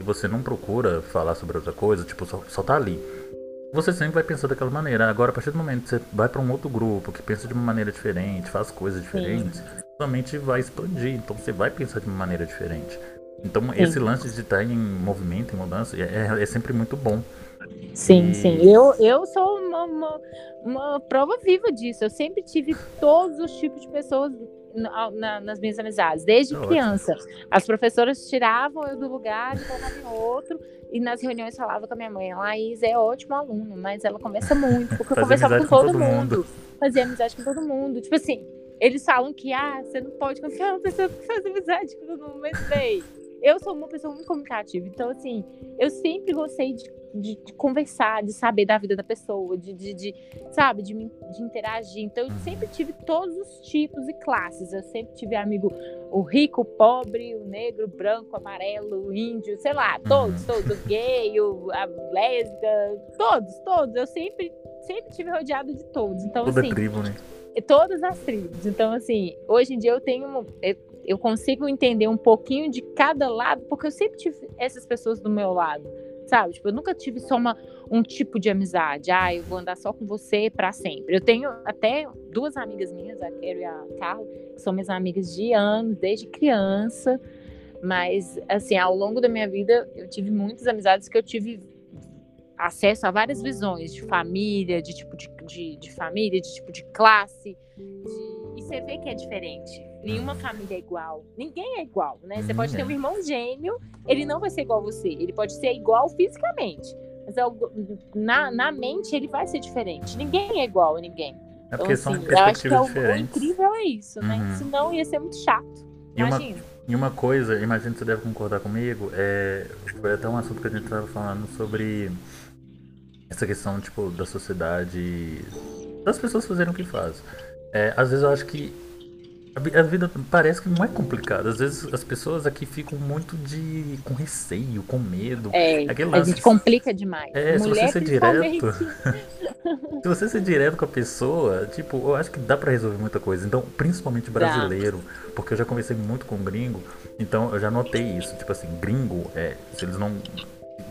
e você não procura falar sobre outra coisa, tipo, só, só tá ali. Você sempre vai pensar daquela maneira. Agora, a partir do momento que você vai para um outro grupo que pensa de uma maneira diferente, faz coisas diferentes, Sim. sua mente vai expandir. Então você vai pensar de uma maneira diferente. Então sim. esse lance de estar em movimento, em mudança, é, é sempre muito bom. Sim, e... sim. Eu, eu sou uma, uma, uma, prova viva disso. Eu sempre tive todos os tipos de pessoas na, nas minhas amizades, desde é criança. As professoras tiravam eu do lugar e colocavam em outro. E nas reuniões falava com a minha mãe, Laís é ótimo aluno, mas ela conversa muito, porque eu conversava com todo, com todo mundo. mundo. Fazia amizade com todo mundo. Tipo assim, eles falam que ah, você não pode confiar numa pessoa que faz amizade com todo mundo, mas bem. Eu sou uma pessoa muito comunicativa, então assim, eu sempre gostei de de, de, conversar, de saber da vida da pessoa, de, de, de sabe, de, de, interagir. Então, eu sempre tive todos os tipos e classes. Eu sempre tive amigo, o rico, o pobre, o negro, o branco, o amarelo, o índio, sei lá, todos, uhum. todos, o gay, o, a lésbica, todos, todos. Eu sempre, sempre tive rodeado de todos. Então, Toda assim, tribo, né? Todas as tribos. Então, assim, hoje em dia eu tenho. Eu, eu consigo entender um pouquinho de cada lado, porque eu sempre tive essas pessoas do meu lado sabe? Tipo, eu nunca tive só uma, um tipo de amizade. Ah, eu vou andar só com você para sempre. Eu tenho até duas amigas minhas, a Quero e a Carla, que são minhas amigas de anos, desde criança. Mas, assim, ao longo da minha vida, eu tive muitas amizades que eu tive acesso a várias visões de família, de tipo de, de, de família, de tipo de classe. De... E você vê que é diferente Nenhuma família é igual. Ninguém é igual, né? Você pode ter um irmão gêmeo, ele não vai ser igual a você. Ele pode ser igual fisicamente. Mas é na, na mente ele vai ser diferente. Ninguém é igual a ninguém. É porque então, são assim, perspectivas é o, diferentes. O incrível é isso, né? Uhum. Senão ia ser muito chato. Imagina. E uma, coisa, imagino que você deve concordar comigo, é, foi até um assunto que a gente estava falando sobre essa questão, tipo, da sociedade, das pessoas fazerem o que fazem. É, às vezes eu acho que a vida parece que não é complicada. Às vezes as pessoas aqui ficam muito de com receio, com medo. É, Aquele a gente complica demais. É, Mulher, se você ser direto. se você ser direto com a pessoa, tipo, eu acho que dá para resolver muita coisa. Então, principalmente brasileiro, dá. porque eu já conversei muito com gringo, então eu já notei isso. Tipo assim, gringo, é, se eles não.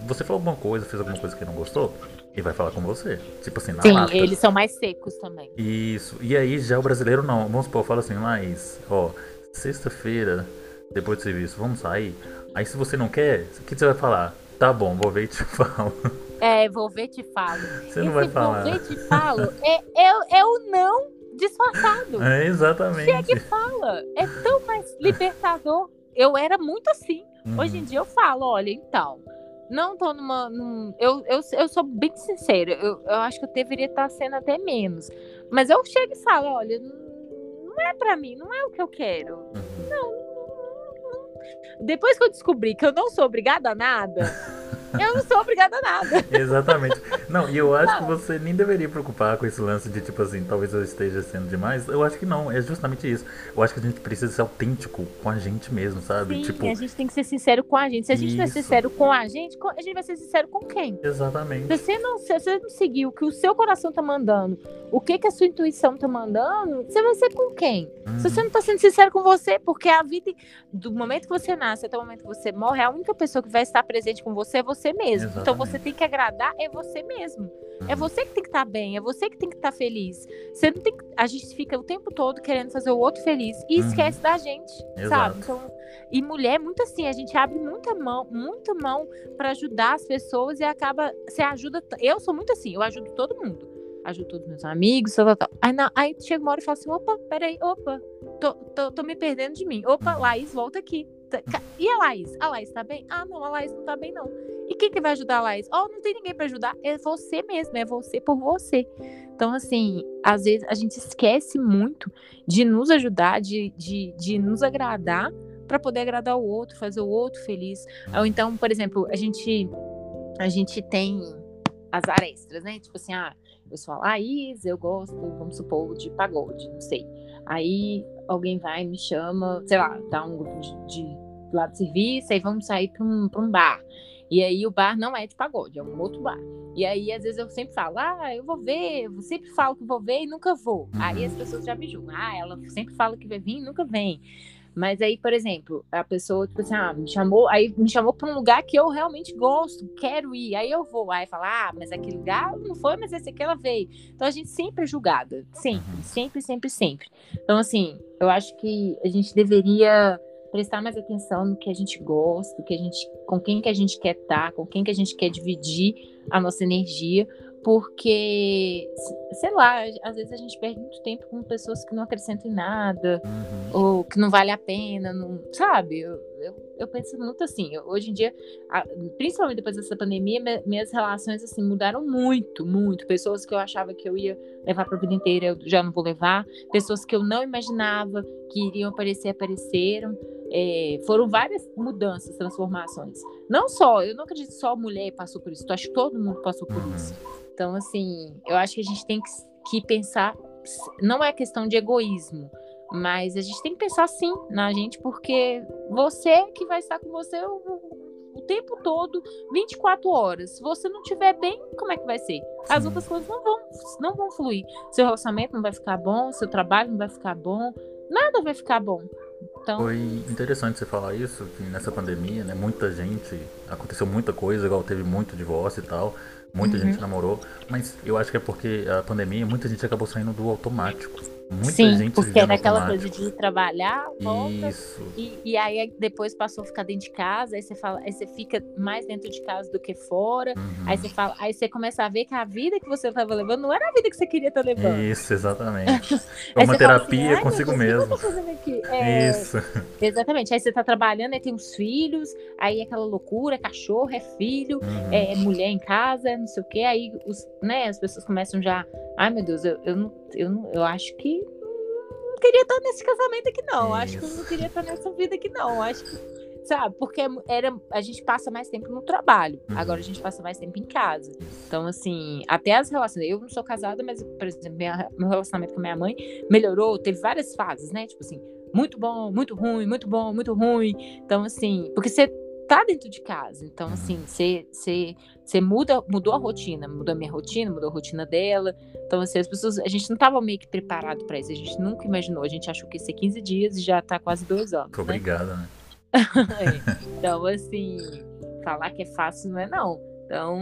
Você falou alguma coisa, fez alguma coisa que não gostou, E vai falar com você. Tipo assim, na Sim, lata. eles são mais secos também. Isso. E aí já o brasileiro não. Vamos supor, fala assim, mas, ó, sexta-feira, depois do serviço, vamos sair. Aí se você não quer, o que você vai falar? Tá bom, vou ver e te falo. É, vou ver te falo. Você não Esse vai falar. vou ver te falo é, é, é o não disfarçado. É, exatamente. Chega e fala. É tão mais libertador. Eu era muito assim. Uhum. Hoje em dia eu falo, olha, então, não tô numa. num- eu, eu, eu sou bem sincera. Eu, eu acho que eu deveria estar sendo até menos. Mas eu chego e falo, olha, não não é pra mim, não é o que eu quero. Uhum. Não, não- Depois que eu descobri que eu não sou obrigada a nada, eu não sou obrigada a nada. Exatamente. Não, e eu acho que você nem deveria preocupar com esse lance de tipo assim, talvez eu esteja sendo demais. Eu acho que não, é justamente isso. Eu acho que a gente precisa ser autêntico com a gente mesmo, sabe? Sim, tipo, a gente tem que ser sincero com a gente. Se a gente não é Isso. sincero com a gente, a gente vai ser sincero com quem? exatamente. Se você não, se você não seguir o que o seu coração tá mandando, o que, que a sua intuição tá mandando, você vai ser com quem? Se você Uhum. não tá sendo sincero com você, porque a vida, do momento que você nasce até o momento que você morre, a única pessoa que vai estar presente com você é você mesmo. Então você Exatamente. tem que agradar é você mesmo. É Uhum. você que tem que estar bem, é você que tem que estar feliz. Você não tem que- a gente fica o tempo todo querendo fazer o outro feliz e Uhum. esquece da gente, Exato. sabe? Então, e mulher é muito assim, a gente abre muita mão, muita mão para ajudar as pessoas e acaba, você ajuda, eu sou muito assim, eu ajudo todo mundo. Ajudo todos meus amigos, tal, tal, tal. Aí, na- aí chega uma hora e fala assim: opa, peraí, opa, tô, tô, tô me perdendo de mim. Opa, Laís, volta aqui. E a Laís? A Laís tá bem? Ah, não, a Laís não tá bem, não. E quem que vai ajudar a Laís? Oh, não tem ninguém pra ajudar. É você mesmo, é você por você. Então, assim, às vezes a gente esquece muito de nos ajudar, de, de, de nos agradar para poder agradar o outro, fazer o outro feliz. Ou então, por exemplo, a gente a gente tem azar extras, né? Tipo assim, ah, eu sou a Laís, eu gosto, vamos supor, de pagode, não sei. Aí alguém vai, me chama, sei lá, dá um grupo de, de lá do serviço, aí vamos sair para um, pra um bar. E aí o bar não é de pagode, é um outro bar. E aí, às vezes, eu sempre falo, ah, eu vou ver, eu sempre falo que vou ver e nunca vou. Aí as pessoas já me julgam, ah, ela sempre fala que vai vir e nunca vem. Mas aí, por exemplo, a pessoa, tipo assim, ah, me chamou, aí me chamou para um lugar que eu realmente gosto, quero ir. Aí eu vou, aí fala, ah, mas aquele lugar não foi, mas esse aqui ela veio. Então a gente sempre é julgada, sempre, Uhum. sempre, sempre, sempre. Então, assim, eu acho que a gente deveria prestar mais atenção no que a gente gosta, que a gente, com quem que a gente quer estar, com quem que a gente quer dividir a nossa energia, porque, sei lá, às vezes a gente perde muito tempo com pessoas que não acrescentam em nada, Uhum. ou que não vale a pena, não, sabe? Eu, eu, penso muito assim. hoje em dia, principalmente depois dessa pandemia, minhas relações assim mudaram muito, muito. Pessoas que eu achava que eu ia levar para a vida inteira, eu já não vou levar. Pessoas que eu não imaginava que iriam aparecer, apareceram. É, foram várias mudanças, transformações. Não só, eu não acredito que só mulher passou por isso. Eu acho que todo mundo passou por isso. Então, assim, eu acho que a gente tem que, que pensar. Não é questão de egoísmo, mas a gente tem que pensar sim na gente, porque você que vai estar com você o, o tempo todo, 24 horas. Se você não estiver bem, como é que vai ser? As Sim. outras coisas não vão, não vão fluir. Seu relacionamento não vai ficar bom, seu trabalho não vai ficar bom, nada vai ficar bom. Então, Foi interessante você falar isso, que nessa pandemia, né, muita gente, aconteceu muita coisa, igual teve muito divórcio e tal, muita Uhum. gente namorou, mas eu acho que é porque a pandemia, muita gente acabou saindo do automático. Muita sim, porque é no naquela coisa de ir trabalhar, volta, E, e aí depois passou a ficar dentro de casa, aí você fala, aí você fica mais dentro de casa do que fora. uhum. Aí você fala, aí você começa a ver que a vida que você estava levando não era a vida que você queria estar levando. Isso, exatamente. É uma assim, terapia "Ai, consigo mesmo. eu tô fazendo aqui?" É, Isso. Exatamente. Aí você tá trabalhando, aí tem os filhos, aí é aquela loucura, é cachorro, é filho, Uhum. é mulher em casa, não sei o quê. Aí os, né, as pessoas começam já, ai meu Deus, eu, eu, eu, eu acho que não queria estar nesse casamento aqui, não. Acho que eu não queria estar nessa vida aqui, não. Acho que. Sabe, porque era, a gente passa mais tempo no trabalho, Uhum. agora a gente passa mais tempo em casa. Então, assim, até as relações. Eu não sou casada, mas, por exemplo, minha- meu relacionamento com minha mãe melhorou, teve várias fases, né? Tipo assim, muito bom, muito ruim, muito bom, muito ruim. Então, assim, porque você tá dentro de casa. Então, assim, você, muda, mudou a rotina, mudou a minha rotina, mudou a rotina dela. Então, assim, as pessoas, a gente não tava meio que preparado para isso, a gente nunca imaginou. A gente achou que ia ser 15 dias e já tá quase dois anos. Né? obrigada, né? É. Então, assim, falar que é fácil não é não. Então,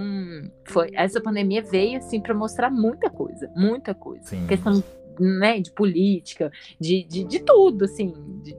foi, essa pandemia veio assim para mostrar muita coisa, muita coisa. Sim. Questão né, de política, de, de, de tudo, assim. De,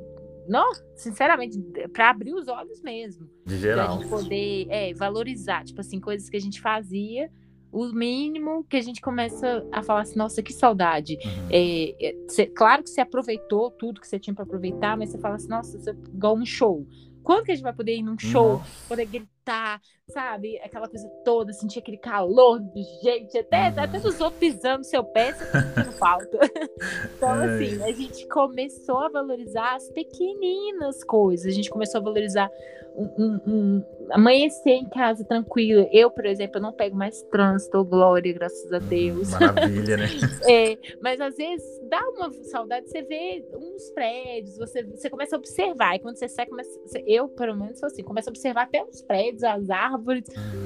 não, sinceramente, para abrir os olhos mesmo. De geral. Pra gente poder é, valorizar, tipo assim, coisas que a gente fazia, o mínimo que a gente começa a falar assim, nossa, que saudade. Uhum. É, é, cê, claro que você aproveitou tudo que você tinha para aproveitar, mas você fala assim, nossa, você, igual um show. Quando que a gente vai poder ir num show, Nossa. poder gritar, sabe? Aquela coisa toda, sentir aquele calor de gente, até, Uhum. até dos outros pisando seu pé, você tá sentindo falta. Então, Ai. assim, a gente começou a valorizar as pequeninas coisas. A gente começou a valorizar um, um- um- amanhecer em casa tranquilo. Eu, por exemplo, eu não pego mais trânsito, glória, graças a Deus. Maravilha, né? É, mas às vezes dá uma saudade, você vê uns prédios, você, você começa a observar, e quando você sai, começa, eu, pelo menos, sou assim, começo a observar até os prédios, as árvores,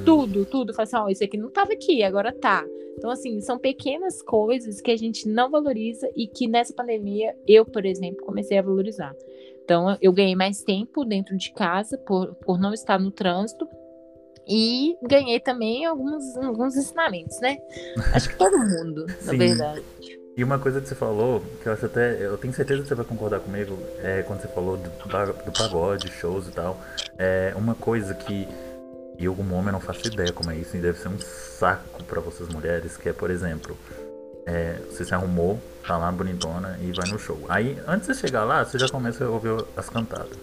tudo, tudo. Fala assim, ó, isso aqui não tava aqui, agora tá. Então, assim, são pequenas coisas que a gente não valoriza e que nessa pandemia eu, por exemplo, comecei a valorizar. Então, eu ganhei mais tempo dentro de casa por, por não estar no trânsito. E ganhei também alguns, alguns ensinamentos, né? Acho que todo mundo, na verdade. E uma coisa que você falou, que eu acho até. Eu tenho certeza que você vai concordar comigo, é quando você falou do, do pagode, shows e tal. É uma coisa que eu, como homem, não faço ideia como é isso, e deve ser um saco pra vocês mulheres, que é, por exemplo, é, você se arrumou, tá lá bonitona e vai no show. Aí, antes de chegar lá, você já começa a ouvir as cantadas.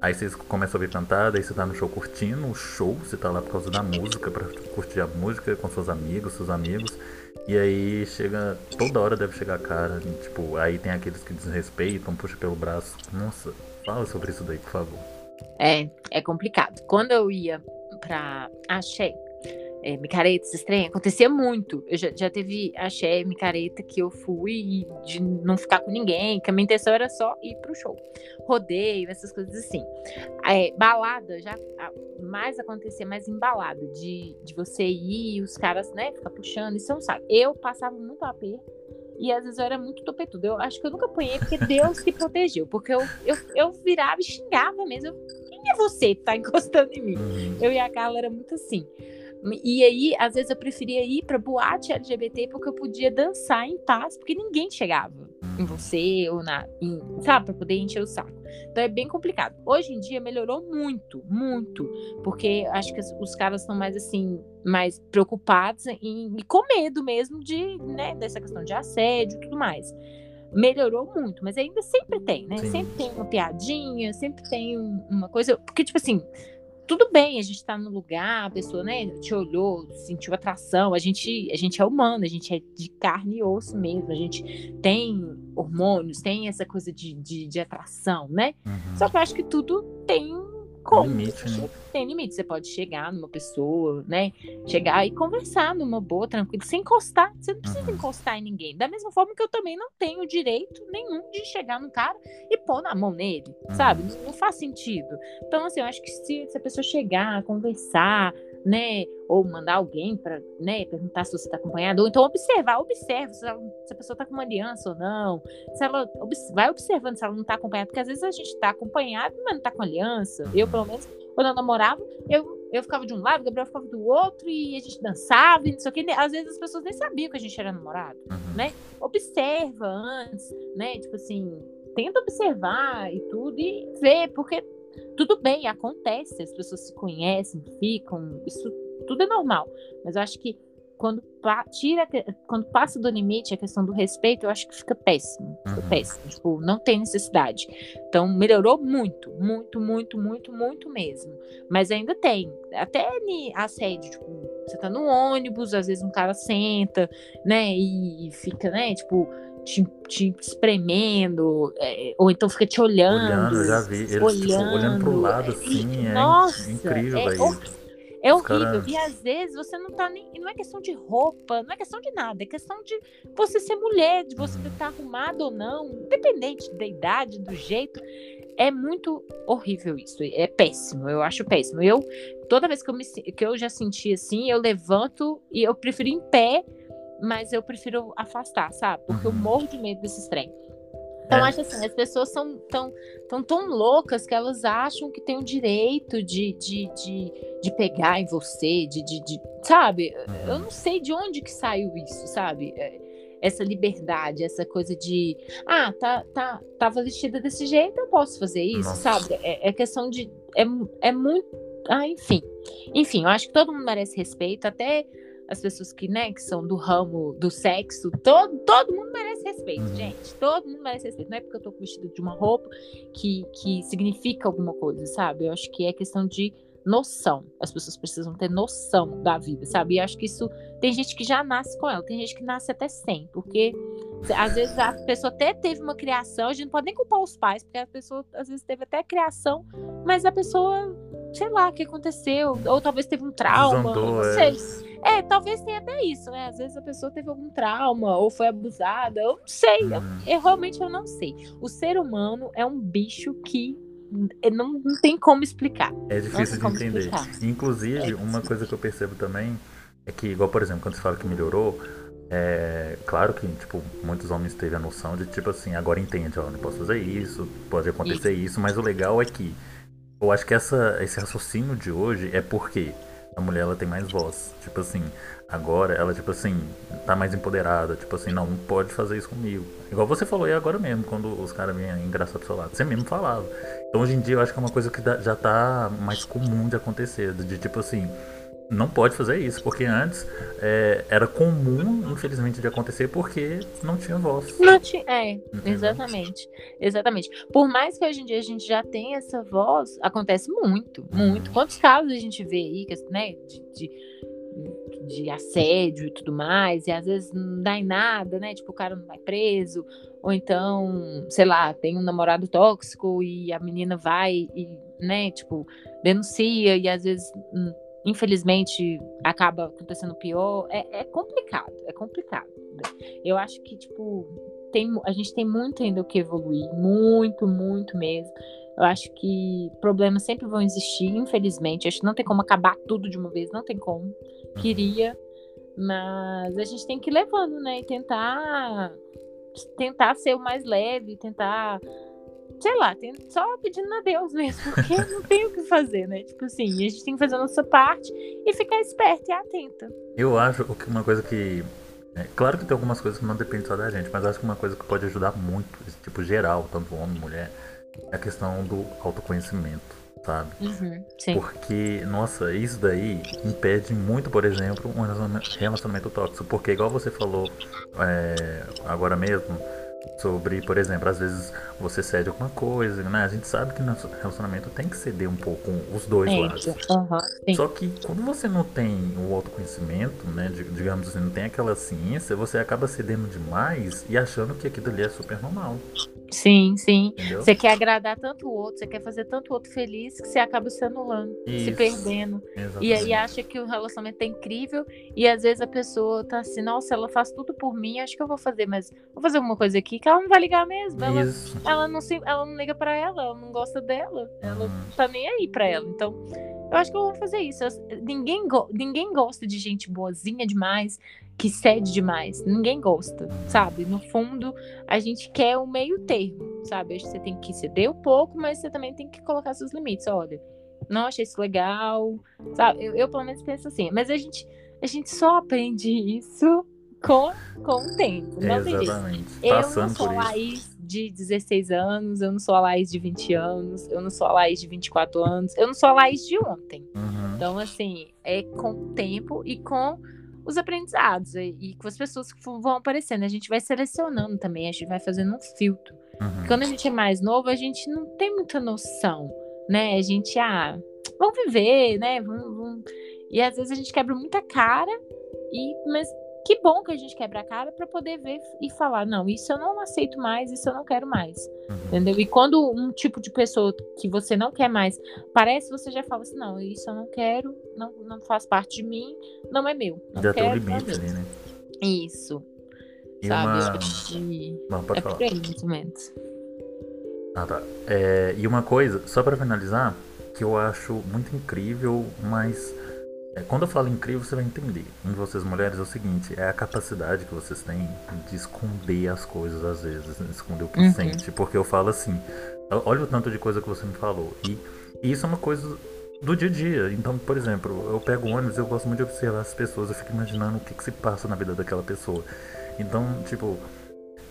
Aí você começa a ouvir cantada, aí você tá no show curtindo o show, você tá lá por causa da música, pra curtir a música com seus amigos, seus amigos. E aí chega, toda hora deve chegar a cara, e, tipo, aí tem aqueles que desrespeitam, puxa pelo braço. Nossa, fala sobre isso daí, por favor. É, é complicado. Quando eu ia pra axé, é, micareta, esses trem, acontecia muito. Eu já, já teve axé, micareta que eu fui de não ficar com ninguém, que a minha intenção era só ir pro show. Rodeio, essas coisas assim. É, balada, já mais acontecia mais em balada, de, de você ir e os caras, né, ficar puxando, isso é um saco. Eu passava muito aperto. E às vezes eu era muito topetuda. Eu acho que eu nunca apanhei porque Deus que protegeu. Porque eu, eu, eu virava e xingava mesmo. Eu, Quem é você que tá encostando em mim? Uhum. Eu e a Carla era muito assim. E aí, às vezes, eu preferia ir pra boate LGBT porque eu podia dançar em paz, porque ninguém chegava em você ou na. Em, sabe, pra poder encher o saco. Então é bem complicado. Hoje em dia melhorou muito, muito. Porque acho que os- caras estão mais assim, mais preocupados em, e com medo mesmo de, né, dessa questão de assédio e tudo mais. Melhorou muito, mas ainda sempre tem, né? Sim. Sempre tem uma piadinha, sempre tem um- uma coisa. Porque, tipo assim, tudo bem, a gente tá no lugar, a pessoa, né, te olhou, sentiu atração, a gente, a gente é humano, a gente é de carne e osso mesmo, a gente tem hormônios, tem essa coisa de, de, de atração, né? Uhum. Só que eu acho que tudo tem como. limite, né? Tem limite. Você pode chegar numa pessoa, né? Chegar e conversar numa boa, tranquilo, sem encostar. Você não precisa Uhum. encostar em ninguém. Da mesma forma que eu também não tenho direito nenhum de chegar num cara e pôr na mão nele, Uhum. sabe? Não, não faz sentido. Então, assim, eu acho que se, se a pessoa chegar, conversar, né? Ou mandar alguém para, né, perguntar se você tá acompanhado, ou então observar, observa se, ela- se a pessoa tá com uma aliança ou não. Se ela vai observando se ela não tá acompanhada, porque às vezes a gente tá acompanhado, mas não tá com aliança. Eu, pelo menos, quando eu namorava, eu, eu ficava de um lado, o Gabriel ficava do outro, e a gente dançava, e não sei o que. Às vezes as pessoas nem sabiam que a gente era namorado Uhum. né? observa antes, né? Tipo assim, tenta observar e tudo e ver, porque tudo bem, acontece, as pessoas se conhecem, ficam, isso tudo é normal. Mas eu acho que quando tira, quando passa do limite a questão do respeito, eu acho que fica péssimo, fica Uhum. péssimo, tipo, não tem necessidade. Então melhorou muito, muito, muito, muito, muito mesmo. Mas ainda tem, até assédio, tipo, você tá no ônibus, às vezes um cara senta, né, e fica, né, tipo, te, te espremendo, é, ou então fica te olhando. Olhando, já vi. Eles tipo, olhando pro lado assim, é Nossa, incrível, é É horrível. cara- E às vezes você não tá nem. Não é questão de roupa, não é questão de nada. É questão de você ser mulher, de você Uhum. estar arrumado ou não, independente da idade, do jeito. É muito horrível isso. É péssimo. Eu acho péssimo. Eu, toda vez que eu, me, que eu já senti assim, eu levanto e eu prefiro em pé, mas eu prefiro afastar, sabe? Porque eu Uhum. morro de medo desses trem. Então, é. acho assim, as pessoas são tão, tão, tão loucas que elas acham que tem o direito de, de, de, de pegar em você, de, de, de sabe? Uhum. Eu não sei de onde que saiu isso, sabe? É, essa liberdade, essa coisa de, ah, tá, tá, tava vestida desse jeito, eu posso fazer isso, Nossa. sabe? É, é, questão de, é, é muito, ah, enfim. Enfim, eu acho que todo mundo merece respeito, até as pessoas que, né, que são do ramo do sexo, todo, todo mundo merece respeito, uhum. gente. Todo mundo merece respeito. Não é porque eu tô vestida de uma roupa que, que significa alguma coisa, sabe? Eu acho que é questão de noção. As pessoas precisam ter noção da vida, sabe? E acho que isso tem gente que já nasce com ela, tem gente que nasce até sem, porque às vezes a pessoa até teve uma criação, a gente não pode nem culpar os pais, porque a pessoa às vezes teve até criação, mas a pessoa, sei lá, o que aconteceu, ou talvez teve um trauma, Desandou, não sei. É. É, talvez tenha até isso, né? Às vezes a pessoa teve algum trauma ou foi abusada, eu não sei. Eu, uhum. eu, realmente eu não sei. O ser humano é um bicho que não, não tem como explicar. É difícil de entender. Explicar. Inclusive, é uma coisa que eu percebo também é que, igual, por exemplo, quando você fala que melhorou, é claro que, tipo, muitos homens teve a noção de, tipo assim, agora entende, ó, não posso fazer isso, pode acontecer isso, isso mas o legal é que eu acho que essa, esse raciocínio de hoje é porque a mulher ela tem mais voz. Tipo assim, agora ela, tipo assim, tá mais empoderada. Tipo assim, não, não pode fazer isso comigo. Igual você falou aí agora mesmo, quando os caras vinham engraçar pro seu lado. Você mesmo falava. Então hoje em dia eu acho que é uma coisa que já tá mais comum de acontecer. De tipo assim, não pode fazer isso, porque antes é, era comum, infelizmente, de acontecer porque não tinha voz. Não tinha, é, Entendeu? exatamente. Exatamente. Por mais que hoje em dia a gente já tenha essa voz, acontece muito, muito. Hum. Quantos casos a gente vê aí, né, de, de, de, assédio e tudo mais, e às vezes não dá em nada, né, tipo, o cara não vai preso, ou então, sei lá, tem um namorado tóxico e a menina vai e, né, tipo, denuncia e às vezes hum, infelizmente acaba acontecendo pior, é, é complicado, é complicado. Né? Eu acho que, tipo, tem, a gente tem muito ainda o que evoluir, muito, muito mesmo. Eu acho que problemas sempre vão existir, infelizmente. acho que não tem como acabar tudo de uma vez, não tem como. Uhum. Queria, mas a gente tem que ir levando, né? E tentar tentar ser o mais leve, tentar sei lá, só pedindo a Deus mesmo, porque não tem o que fazer, né? Tipo assim, a gente tem que fazer a nossa parte e ficar esperto e atenta. Eu acho que uma coisa que. É, claro que tem algumas coisas que não dependem só da gente, mas acho que uma coisa que pode ajudar muito, tipo geral, tanto homem mulher, é a questão do autoconhecimento, sabe? Uhum, porque, nossa, isso daí impede muito, por exemplo, um relacionamento tóxico. Porque, igual você falou é, agora mesmo, sobre, por exemplo, às vezes você cede alguma coisa, né? A gente sabe que no relacionamento tem que ceder um pouco os dois é, lados. Uhum, Só que quando você não tem o autoconhecimento, né? Digamos assim, não tem aquela ciência, você acaba cedendo demais e achando que aquilo ali é super normal. Sim, sim. Entendeu? Você quer agradar tanto o outro, você quer fazer tanto o outro feliz que você acaba se anulando, Isso. se perdendo. E aí acha que o relacionamento é incrível e às vezes a pessoa tá assim, nossa, ela faz tudo por mim, acho que eu vou fazer, mas vou fazer alguma coisa aqui que ela não vai ligar mesmo. Ela, ela, não, se, ela não liga para ela, ela não gosta dela, ela não tá nem aí para ela. Então, eu acho que eu vou fazer isso. Eu, ninguém, go ninguém gosta de gente boazinha demais, que cede demais. Ninguém gosta, sabe? No fundo, a gente quer o meio termo, sabe? Acho que você tem que ceder um pouco, mas você também tem que colocar seus limites. Olha, não achei isso legal, sabe? Eu, eu pelo menos penso assim. Mas a gente, a gente só aprende isso com, com o tempo. Não Exatamente. Eu não sou a Laís de 16 anos, eu não sou a Laís de 20 anos, eu não sou a Laís de 24 anos, eu não sou a Laís de ontem. Uhum. Então, assim, é com o tempo e com os aprendizados e, com as pessoas que vão aparecendo. A gente vai selecionando também, a gente vai fazendo um filtro. Uhum. Quando a gente é mais novo, a gente não tem muita noção, né? A gente, ah, vamos viver, né? Vamos, vamos... E às vezes a gente quebra muita cara, e mas que bom que a gente quebra a cara para poder ver e falar, não, isso eu não aceito mais, isso eu não quero mais. Uhum. Entendeu? E quando um tipo de pessoa que você não quer mais parece, você já fala assim, não, isso eu não quero, não, não faz parte de mim, não é meu. Não já quero, tem um limite ali, né? Isso. E sabe? Uma... Que... Não, pode é falar. por aí, mais ou menos. Ah, tá. É, e uma coisa, só para finalizar, que eu acho muito incrível, mas É, quando eu falo incrível, você vai entender. Em vocês mulheres é o seguinte, é a capacidade que vocês têm de esconder as coisas às vezes, né? esconder o que uhum. sente. Porque eu falo assim, olha o tanto de coisa que você me falou. E, e isso é uma coisa do dia a dia. Então, por exemplo, eu pego ônibus, eu gosto muito de observar as pessoas, eu fico imaginando o que, que se passa na vida daquela pessoa. Então, tipo,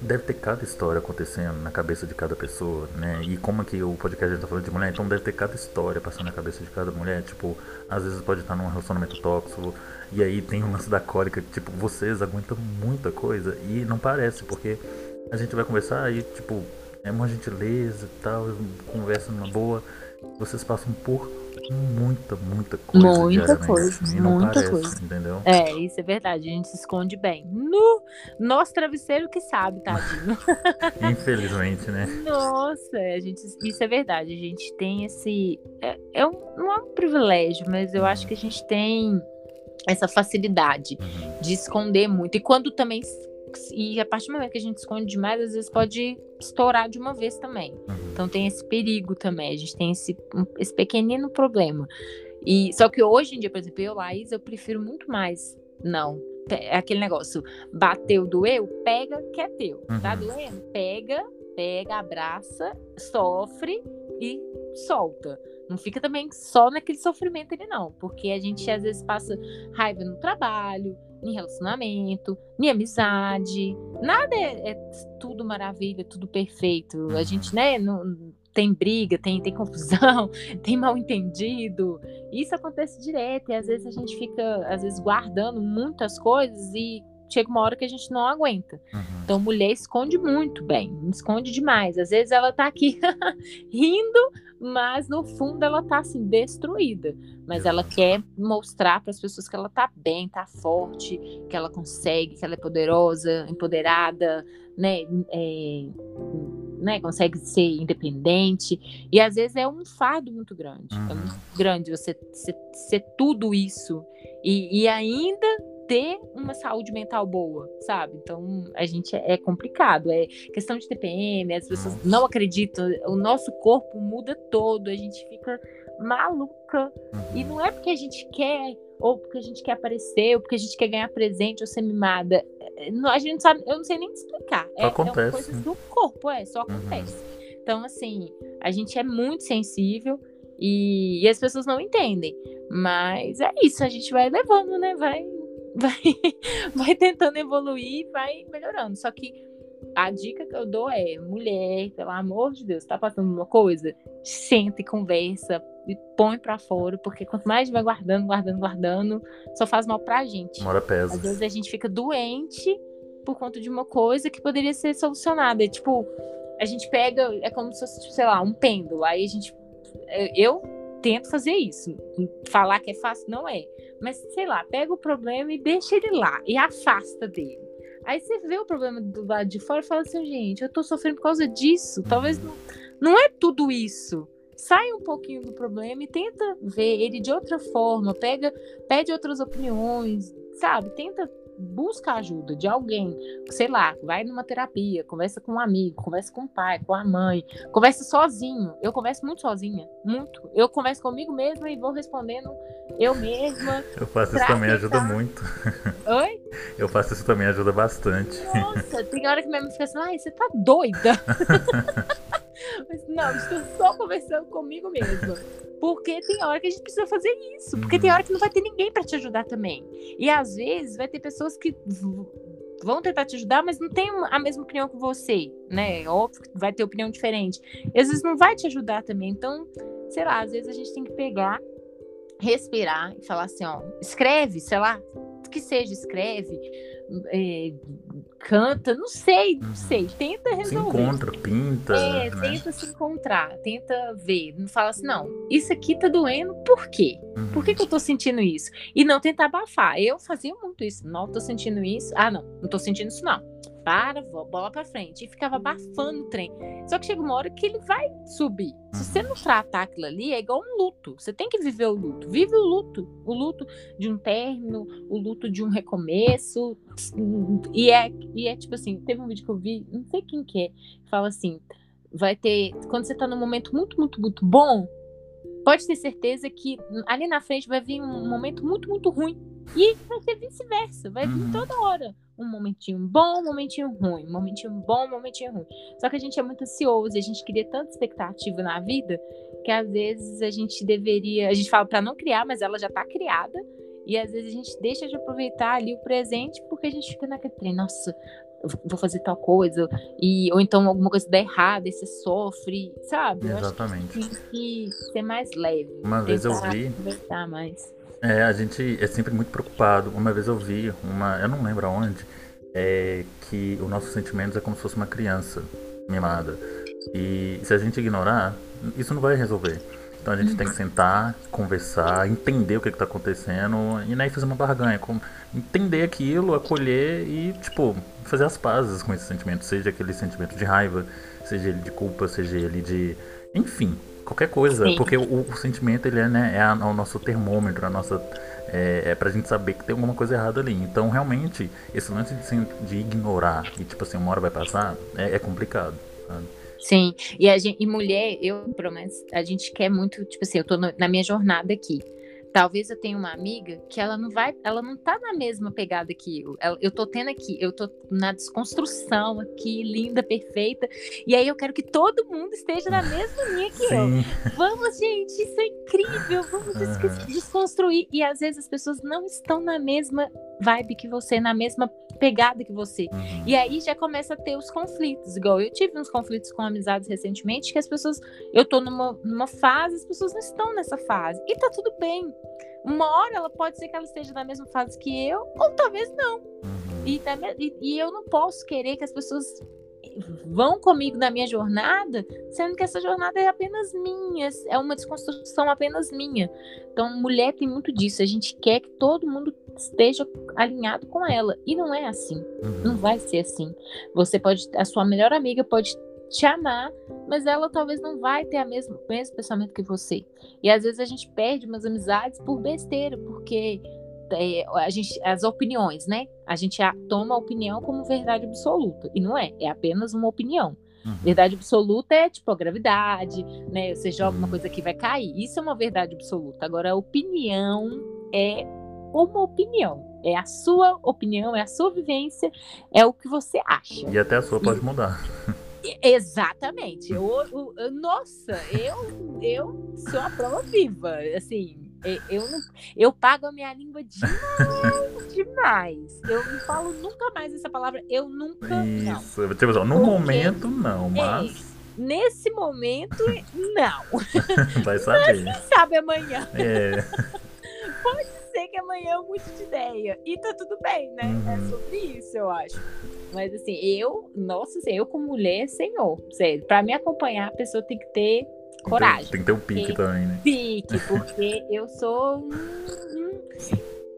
deve ter cada história acontecendo na cabeça de cada pessoa, né? E como aqui o podcast tá falando de mulher, então deve ter cada história passando na cabeça de cada mulher. Tipo, às vezes pode estar num relacionamento tóxico, e aí tem o lance da cólica, tipo, vocês aguentam muita coisa, e não parece, porque a gente vai conversar e, tipo, é uma gentileza e tal, conversa numa boa, vocês passam por muita, muita coisa. Muita coisa, muita parece, coisa. Entendeu? É, isso é verdade. A gente se esconde bem. No nosso travesseiro que sabe, tadinho. Infelizmente, né? Nossa, a gente, isso é verdade. A gente tem esse. É, é um, não é um privilégio, mas eu acho que a gente tem essa facilidade uhum. de esconder muito. E quando também e a partir do momento que a gente esconde demais, às vezes pode estourar de uma vez também. Uhum. Então tem esse perigo também. A gente tem esse, esse pequenino problema. E só que hoje em dia, por exemplo, eu, Laís, eu prefiro muito mais não. É aquele negócio, bateu, doeu, pega que é teu. Tá uhum. Tá doendo? Pega, pega, abraça, sofre e solta. Não fica também só naquele sofrimento ali, não. Porque a gente às vezes passa raiva no trabalho, em relacionamento, em amizade. Nada é, é tudo maravilha, tudo perfeito. A gente, né, não, tem briga, tem, tem confusão, tem mal entendido. Isso acontece direto e às vezes a gente fica, às vezes, guardando muitas coisas e chega uma hora que a gente não aguenta. Uhum. Então, mulher esconde muito bem, esconde demais. Às vezes ela tá aqui rindo, mas no fundo ela tá assim destruída. Mas ela quer mostrar para as pessoas que ela tá bem, tá forte, que ela consegue, que ela é poderosa, empoderada, né? É, né, consegue ser independente. E às vezes é um fardo muito grande. Uhum. É muito grande você ser, ser tudo isso. E, e ainda ter uma saúde mental boa, sabe? Então a gente é, é complicado, é questão de TPM, as pessoas não acreditam, o nosso corpo muda todo, a gente fica maluca. E não é porque a gente quer, ou porque a gente quer aparecer, ou porque a gente quer ganhar presente ou ser mimada. É, a gente não sabe, eu não sei nem explicar. É, acontece. é uma coisa do corpo, é, só uhum. acontece. Uhum. Então, assim, a gente é muito sensível e, e as pessoas não entendem. Mas é isso, a gente vai levando, né? Vai vai, vai tentando evoluir, vai melhorando. Só que a dica que eu dou é, mulher, pelo amor de Deus, tá passando uma coisa, senta e conversa e põe para fora, porque quanto mais a gente vai guardando, guardando, guardando, só faz mal pra gente. Uma hora pesa. Às vezes a gente fica doente por conta de uma coisa que poderia ser solucionada. É, tipo, a gente pega, é como se fosse, sei lá, um pêndulo. Aí a gente. Eu tento fazer isso. Falar que é fácil, não é. Mas, sei lá, pega o problema e deixa ele lá e afasta dele. Aí você vê o problema do lado de fora e fala assim, gente, eu tô sofrendo por causa disso. Talvez não, não é tudo isso. Sai um pouquinho do problema e tenta ver ele de outra forma. Pega, pede outras opiniões, sabe? Tenta busca ajuda de alguém, sei lá, vai numa terapia, conversa com um amigo, conversa com o pai, com a mãe, conversa sozinho. Eu converso muito sozinha, muito. Eu converso comigo mesma e vou respondendo eu mesma. Eu faço isso também, ajuda muito. Oi? Eu faço isso também, ajuda bastante. Nossa, tem hora que minha mãe fica assim, ai, você tá doida. Mas, não, estou só conversando comigo mesma. Porque tem hora que a gente precisa fazer isso. Porque tem hora que não vai ter ninguém para te ajudar também. E às vezes vai ter pessoas que vão tentar te ajudar, mas não tem a mesma opinião que você, né? Óbvio que vai ter opinião diferente. E às vezes não vai te ajudar também. Então, sei lá, às vezes a gente tem que pegar, respirar e falar assim, ó, escreve, sei lá, que seja, escreve, é, canta, não sei, não uhum. sei. Tenta resolver. Se encontra, pinta. É, né? tenta se encontrar, tenta ver. Não fala assim, não, isso aqui tá doendo, por quê? Uhum. Por que, que eu tô sentindo isso? E não tentar abafar. Eu fazia muito isso. Não tô sentindo isso. Ah, não, não tô sentindo isso, não para, bola para frente. E ficava abafando o trem. Só que chega uma hora que ele vai subir. Se você não tratar aquilo ali, é igual um luto. Você tem que viver o luto. Vive o luto. O luto de um término, o luto de um recomeço. E é, e é tipo assim, teve um vídeo que eu vi, não sei quem que é, que fala assim, vai ter, quando você tá num momento muito, muito, muito bom, pode ter certeza que ali na frente vai vir um momento muito, muito ruim. E vai ser vice-versa, vai vir Uhum. toda hora. Um momentinho bom, um momentinho ruim, um momentinho bom, um momentinho ruim. Só que a gente é muito ansioso e a gente cria tanta expectativa na vida que às vezes a gente deveria. A gente fala para não criar, mas ela já tá criada. E às vezes a gente deixa de aproveitar ali o presente porque a gente fica naquele trem, nossa, vou fazer tal coisa, e, ou então alguma coisa dá errado, e você sofre, sabe? Eu acho Exatamente. que tem que ser mais leve. Uma vez eu vi- aproveitar mais. É, a gente é sempre muito preocupado. Uma vez eu vi uma, eu não lembro aonde, é que o nosso sentimentos é como se fosse uma criança mimada. E se a gente ignorar, isso não vai resolver. Então a gente tem que sentar, conversar, entender o que está acontecendo e nem fazer uma barganha, com, entender aquilo, acolher e tipo fazer as pazes com esse sentimento, seja aquele sentimento de raiva, seja ele de culpa, seja ele de, enfim, qualquer coisa, Sim. porque o, o sentimento ele é, né, é a- o nosso termômetro, a nossa é, é pra gente saber que tem alguma coisa errada ali. Então realmente esse lance de, de ignorar e tipo assim uma hora vai passar é, é complicado. sabe? Sim, e, a gente, e mulher, eu, pelo menos, a gente quer muito, tipo assim, eu tô no- na minha jornada aqui. Talvez eu tenha uma amiga que ela não vai, ela não tá na mesma pegada que eu. Ela- eu tô tendo aqui, eu tô na desconstrução aqui, linda, perfeita. E aí eu quero que todo mundo esteja na mesma linha que eu. Sim, Vamos, gente, isso é incrível. Vamos Aham. desconstruir. E às vezes as pessoas não estão na mesma vibe que você, na mesma pegada que você. uhum. E aí já começa a ter os conflitos. Igual eu tive uns conflitos com amizades recentemente que as pessoas. Eu tô numa, numa fase, as pessoas não estão nessa fase. E tá tudo bem. Uma hora ela pode ser que ela esteja na mesma fase que eu, ou talvez não. Uhum. E, me- e- e eu não posso querer que as pessoas vão comigo na minha jornada, sendo que essa jornada é apenas minha, é uma desconstrução apenas minha. Então, mulher tem muito disso. A gente quer que todo mundo esteja alinhado com ela. E não é assim. Não Uhum. vai ser assim. Você pode, a sua melhor amiga pode te amar, mas ela talvez não vai ter a mesma, o mesmo pensamento que você. E às vezes a gente perde umas amizades por besteira, porque é, a gente, as opiniões, né? A gente a- toma a opinião como verdade absoluta. E não é, é apenas uma opinião. Uhum. Verdade absoluta é tipo a gravidade, né? Você joga uma coisa que vai cair. Isso é uma verdade absoluta. Agora, a opinião é uma opinião. É a sua opinião, é a sua vivência, é o que você acha. E até a sua pode mudar. E- Exatamente. Eu, eu- eu- nossa, eu, eu sou a prova viva. Assim, eu, não, eu pago a minha língua demais, demais. Eu não falo nunca mais essa palavra. Eu nunca. Não. Isso. Tipo, assim, ó, no Porque- momento não, mas Nesse momento, não. vai saber. Sabe amanhã. É. Sei que amanhã eu mude de ideia. E tá tudo bem, né? É Uhum. sobre isso, eu acho. Mas assim, eu, nossa, assim, eu como mulher, senhor, sério, pra me acompanhar, a pessoa tem que ter coragem. Tem que ter o pique também, né? Pique, porque eu sou.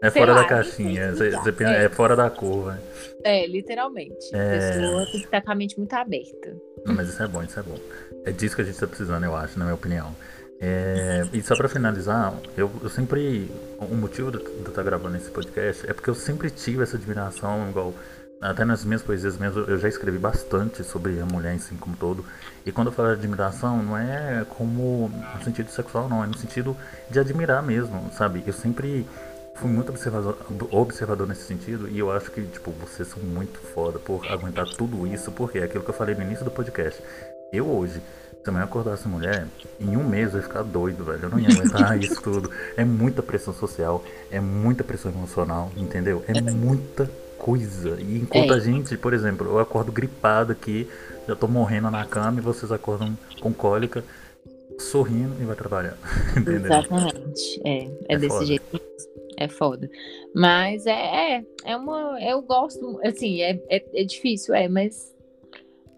É fora lá, da caixinha. Você, você pensa- É. é fora da curva. É, literalmente. A É. pessoa tem que estar com a mente muito aberta. Não, mas isso é bom, isso é bom. É disso que a gente tá precisando, eu acho, na minha opinião. É, e só pra finalizar, eu, eu sempre. O motivo de eu estar gravando esse podcast é porque eu sempre tive essa admiração, igual. Até nas minhas poesias mesmo, eu já escrevi bastante sobre a mulher em si como todo. E quando eu falo de admiração, não é como no sentido sexual, não, é no sentido de admirar mesmo, sabe? Eu sempre fui muito observador, observador nesse sentido e eu acho que, tipo, vocês são muito foda por aguentar tudo isso, porque é aquilo que eu falei no início do podcast. Eu hoje, se amanhã acordasse mulher, em um mês eu ia ficar doido, velho. Eu não ia aguentar isso tudo. É muita pressão social, é muita pressão emocional, entendeu? É muita coisa. E enquanto É. a gente, por exemplo, eu acordo gripado aqui, já tô morrendo na cama e vocês acordam com cólica, sorrindo e vai trabalhar. Entendeu? Exatamente. É, é, É desse foda. jeito. É foda. Mas é, é, é uma. Eu gosto, assim, é, é, é difícil, é, mas.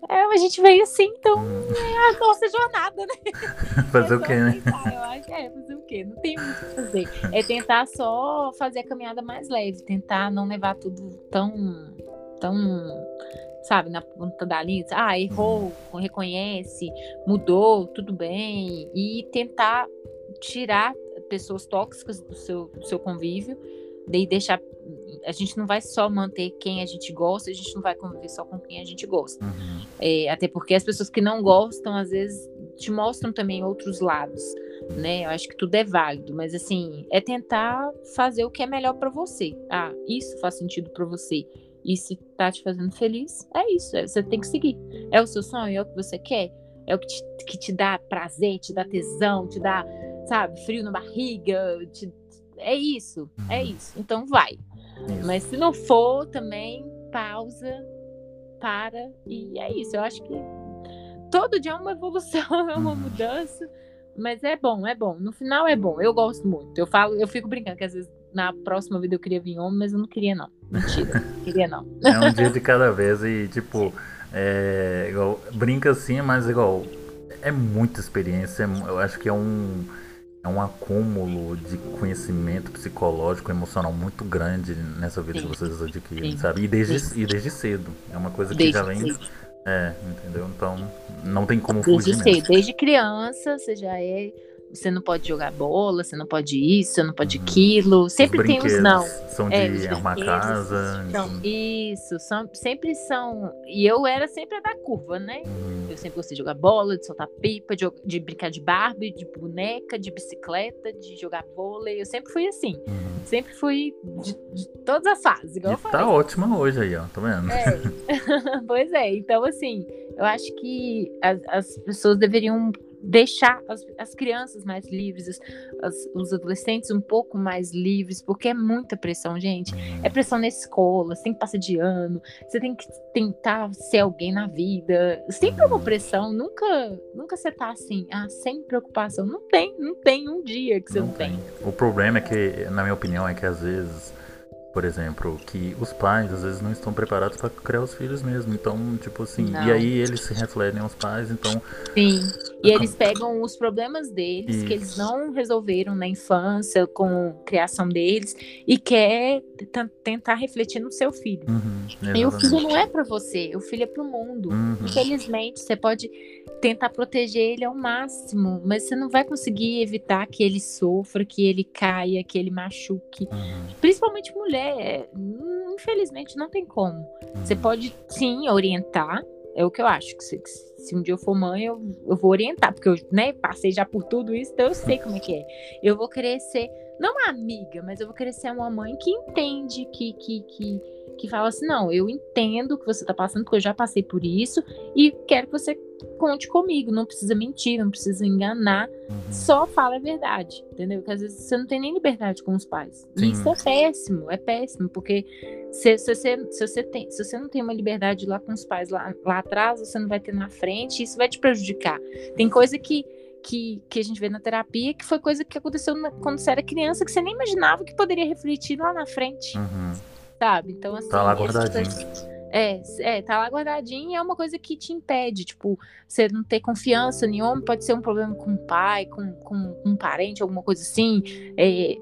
É, a gente veio assim, então é a nossa jornada, né? Fazer É o quê, né? Eu acho é fazer o quê? Não tem muito o que fazer. É tentar só fazer a caminhada mais leve, tentar não levar tudo tão. tão. Sabe, na ponta da linha. Ah, errou, reconhece, mudou, tudo bem. E tentar tirar pessoas tóxicas do seu, do seu convívio e deixar. A gente não vai só manter quem a gente gosta, a gente não vai conviver só com quem a gente gosta. Uhum. É, até porque as pessoas que não gostam, às vezes, te mostram também outros lados. né? Eu acho que tudo é válido, mas assim, é tentar fazer o que é melhor para você. Ah, isso faz sentido para você. E se tá te fazendo feliz, é isso. É, você tem que seguir. É o seu sonho, é o que você quer, é o que te, que te dá prazer, te dá tesão, te dá, sabe, frio na barriga. Te... É isso, é uhum. isso. Então vai. Isso. Mas se não for, também pausa, para e é isso. Eu acho que todo dia é uma evolução, é uma uhum. mudança. Mas é bom, é bom. No final é bom. Eu gosto muito. Eu falo, eu fico brincando que às vezes na próxima vida eu queria vir homem, mas eu não queria não. Mentira, não queria não. É um dia de cada vez e tipo, é, igual, brinca assim, mas igual é muita experiência. Eu acho que é um é um acúmulo de conhecimento psicológico, emocional muito grande nessa vida Sim. que vocês adquirem, Sim. sabe? E desde, e desde cedo. É uma coisa que desde já vem. Cedo. É, entendeu? Então não tem como fugir. Desde cedo, desde criança, você já é você não pode jogar bola, você não pode isso, você não pode uhum. aquilo. Sempre tem os não. São é, de é, arrumar casa. São, isso, são, sempre são. E eu era sempre a da curva, né? Uhum. Eu sempre gostei de jogar bola, de soltar pipa, de, de, brincar de Barbie, de boneca, de bicicleta, de jogar vôlei. Eu sempre fui assim. Uhum. Sempre fui de, de, todas as fases, igual e eu falei. Tá ótima hoje aí, ó, tá vendo? É. pois é, então assim, eu acho que as, as pessoas deveriam deixar as, as crianças mais livres, as, as, os adolescentes um pouco mais livres, porque é muita pressão, gente. É pressão na escola, você tem que passar de ano, você tem que tentar ser alguém na vida. Sempre uma pressão, nunca, nunca você tá assim, ah, sem preocupação. Não tem, não tem um dia que você não, não tem. tem. O problema é que, na minha opinião, é que às vezes por exemplo, que os pais às vezes não estão preparados para criar os filhos mesmo. Então, tipo assim, não. e aí eles se refletem aos pais, então. Sim. E eles pegam os problemas deles, Isso. que eles não resolveram na infância, com a criação deles, e quer tentar refletir no seu filho. Uhum, e o filho não é para você, o filho é para o mundo. Uhum. Infelizmente, você pode tentar proteger ele ao máximo, mas você não vai conseguir evitar que ele sofra, que ele caia, que ele machuque. Uhum. Principalmente mulher, infelizmente não tem como. Uhum. Você pode sim orientar, é o que eu acho. Que se, se um dia eu for mãe, eu, eu vou orientar, porque eu né, passei já por tudo isso, então eu sei como é que é. Eu vou querer ser, não uma amiga, mas eu vou querer ser uma mãe que entende, que, que, que que fala assim: não, eu entendo o que você está passando, porque eu já passei por isso, e quero que você conte comigo. Não precisa mentir, não precisa enganar, uhum. só fala a verdade, entendeu? Porque às vezes você não tem nem liberdade com os pais. Sim. E isso é péssimo, é péssimo, porque se, se, você, se, você tem, se você não tem uma liberdade lá com os pais lá, lá atrás, você não vai ter na frente, isso vai te prejudicar. Tem coisa que. Que, que, a gente vê na terapia, que foi coisa que aconteceu na, quando você era criança, que você nem imaginava que poderia refletir lá na frente. Uhum sabe? Então, assim. Tá lá guardadinho. É, é, tá lá guardadinho e é uma coisa que te impede, tipo, você não ter confiança nenhuma, pode ser um problema com o pai, com, com um parente, alguma coisa assim. É,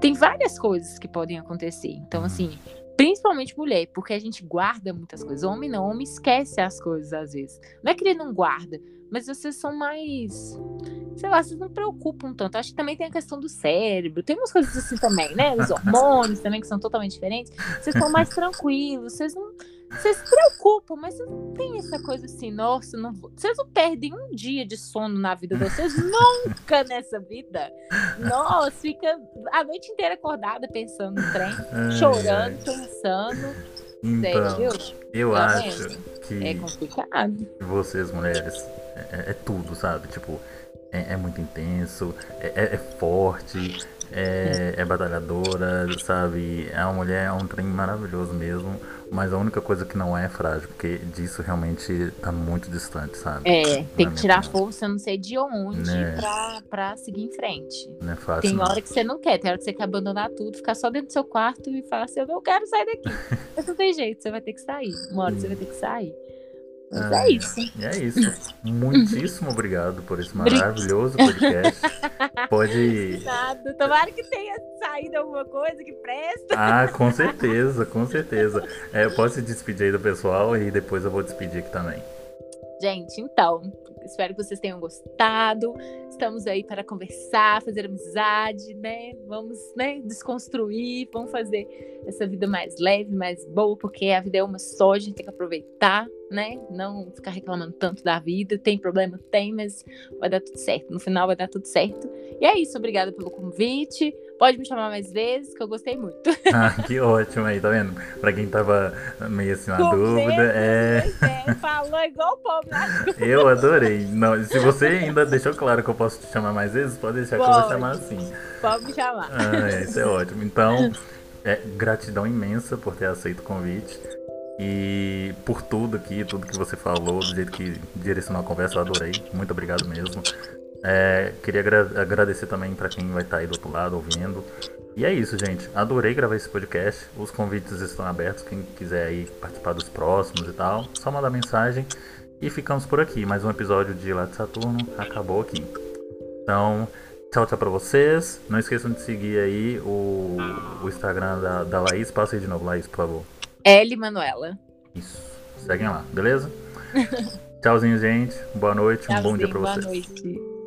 tem várias coisas que podem acontecer. Então, assim, principalmente mulher, porque a gente guarda muitas coisas. Homem não, homem esquece as coisas às vezes. Não é que ele não guarda, mas vocês são mais sei lá, vocês não preocupam tanto. Acho que também tem a questão do cérebro, tem umas coisas assim também, né? Os hormônios também que são totalmente diferentes. Vocês estão mais tranquilos, vocês não. Vocês se preocupam, mas não tem essa coisa assim, nossa, não vou... vocês não perdem um dia de sono na vida de vocês, nunca nessa vida. Nossa, fica a noite inteira acordada pensando no trem, ai, chorando, ai. pensando. Então, Sério? eu tá acho que é complicado. Vocês, mulheres, é, é tudo, sabe? Tipo, é, é muito intenso, é, é, é forte, é, é, batalhadora, sabe? É uma mulher, é um trem maravilhoso mesmo, mas a única coisa que não é é frágil, porque disso realmente tá muito distante, sabe? É, tem que tirar opinião. força, não sei de onde, né? pra, pra seguir em frente. Não é fácil. Tem não. hora que você não quer, tem hora que você quer abandonar tudo, ficar só dentro do seu quarto e falar assim, eu não quero sair daqui. mas não tem jeito, você vai ter que sair. Uma hora você vai ter que sair. Mas é isso. É isso. Muitíssimo obrigado por esse maravilhoso podcast. Pode. Nada. Tomara que tenha saído alguma coisa que presta. Ah, com certeza, com certeza. É, eu posso se despedir aí do pessoal e depois eu vou despedir aqui também. Gente, então, espero que vocês tenham gostado. Estamos aí para conversar, fazer amizade, né? Vamos, né, desconstruir, vamos fazer essa vida mais leve, mais boa, porque a vida é uma só, a gente tem que aproveitar, né? Não ficar reclamando tanto da vida. Tem problema? Tem, mas vai dar tudo certo. No final vai dar tudo certo. E é isso, obrigada pelo convite. Pode me chamar mais vezes, que eu gostei muito. Ah, que ótimo aí, tá vendo? Pra quem tava meio assim na Com dúvida, medo, é. é. Falou igual o povo né? Eu adorei. Não, se você ainda deixou claro que eu posso te chamar mais vezes, pode deixar pode. que eu vou chamar assim. Pode me chamar. Ah, é, isso é ótimo. Então, é, gratidão imensa por ter aceito o convite. E por tudo aqui, tudo que você falou, do jeito que direcionou a conversa, eu adorei. Muito obrigado mesmo. É, queria agra agradecer também para quem vai estar tá aí do outro lado ouvindo. E é isso, gente. Adorei gravar esse podcast. Os convites estão abertos. Quem quiser aí participar dos próximos e tal, só mandar mensagem. E ficamos por aqui. Mais um episódio de Lá de Saturno acabou aqui. Então, tchau, tchau pra vocês. Não esqueçam de seguir aí o, o Instagram da, da Laís. Passa aí de novo, Laís, por favor. L Manuela. Isso. Seguem lá, beleza? Tchauzinho, gente. Boa noite. Tchauzinho, um bom dia pra vocês. Boa noite.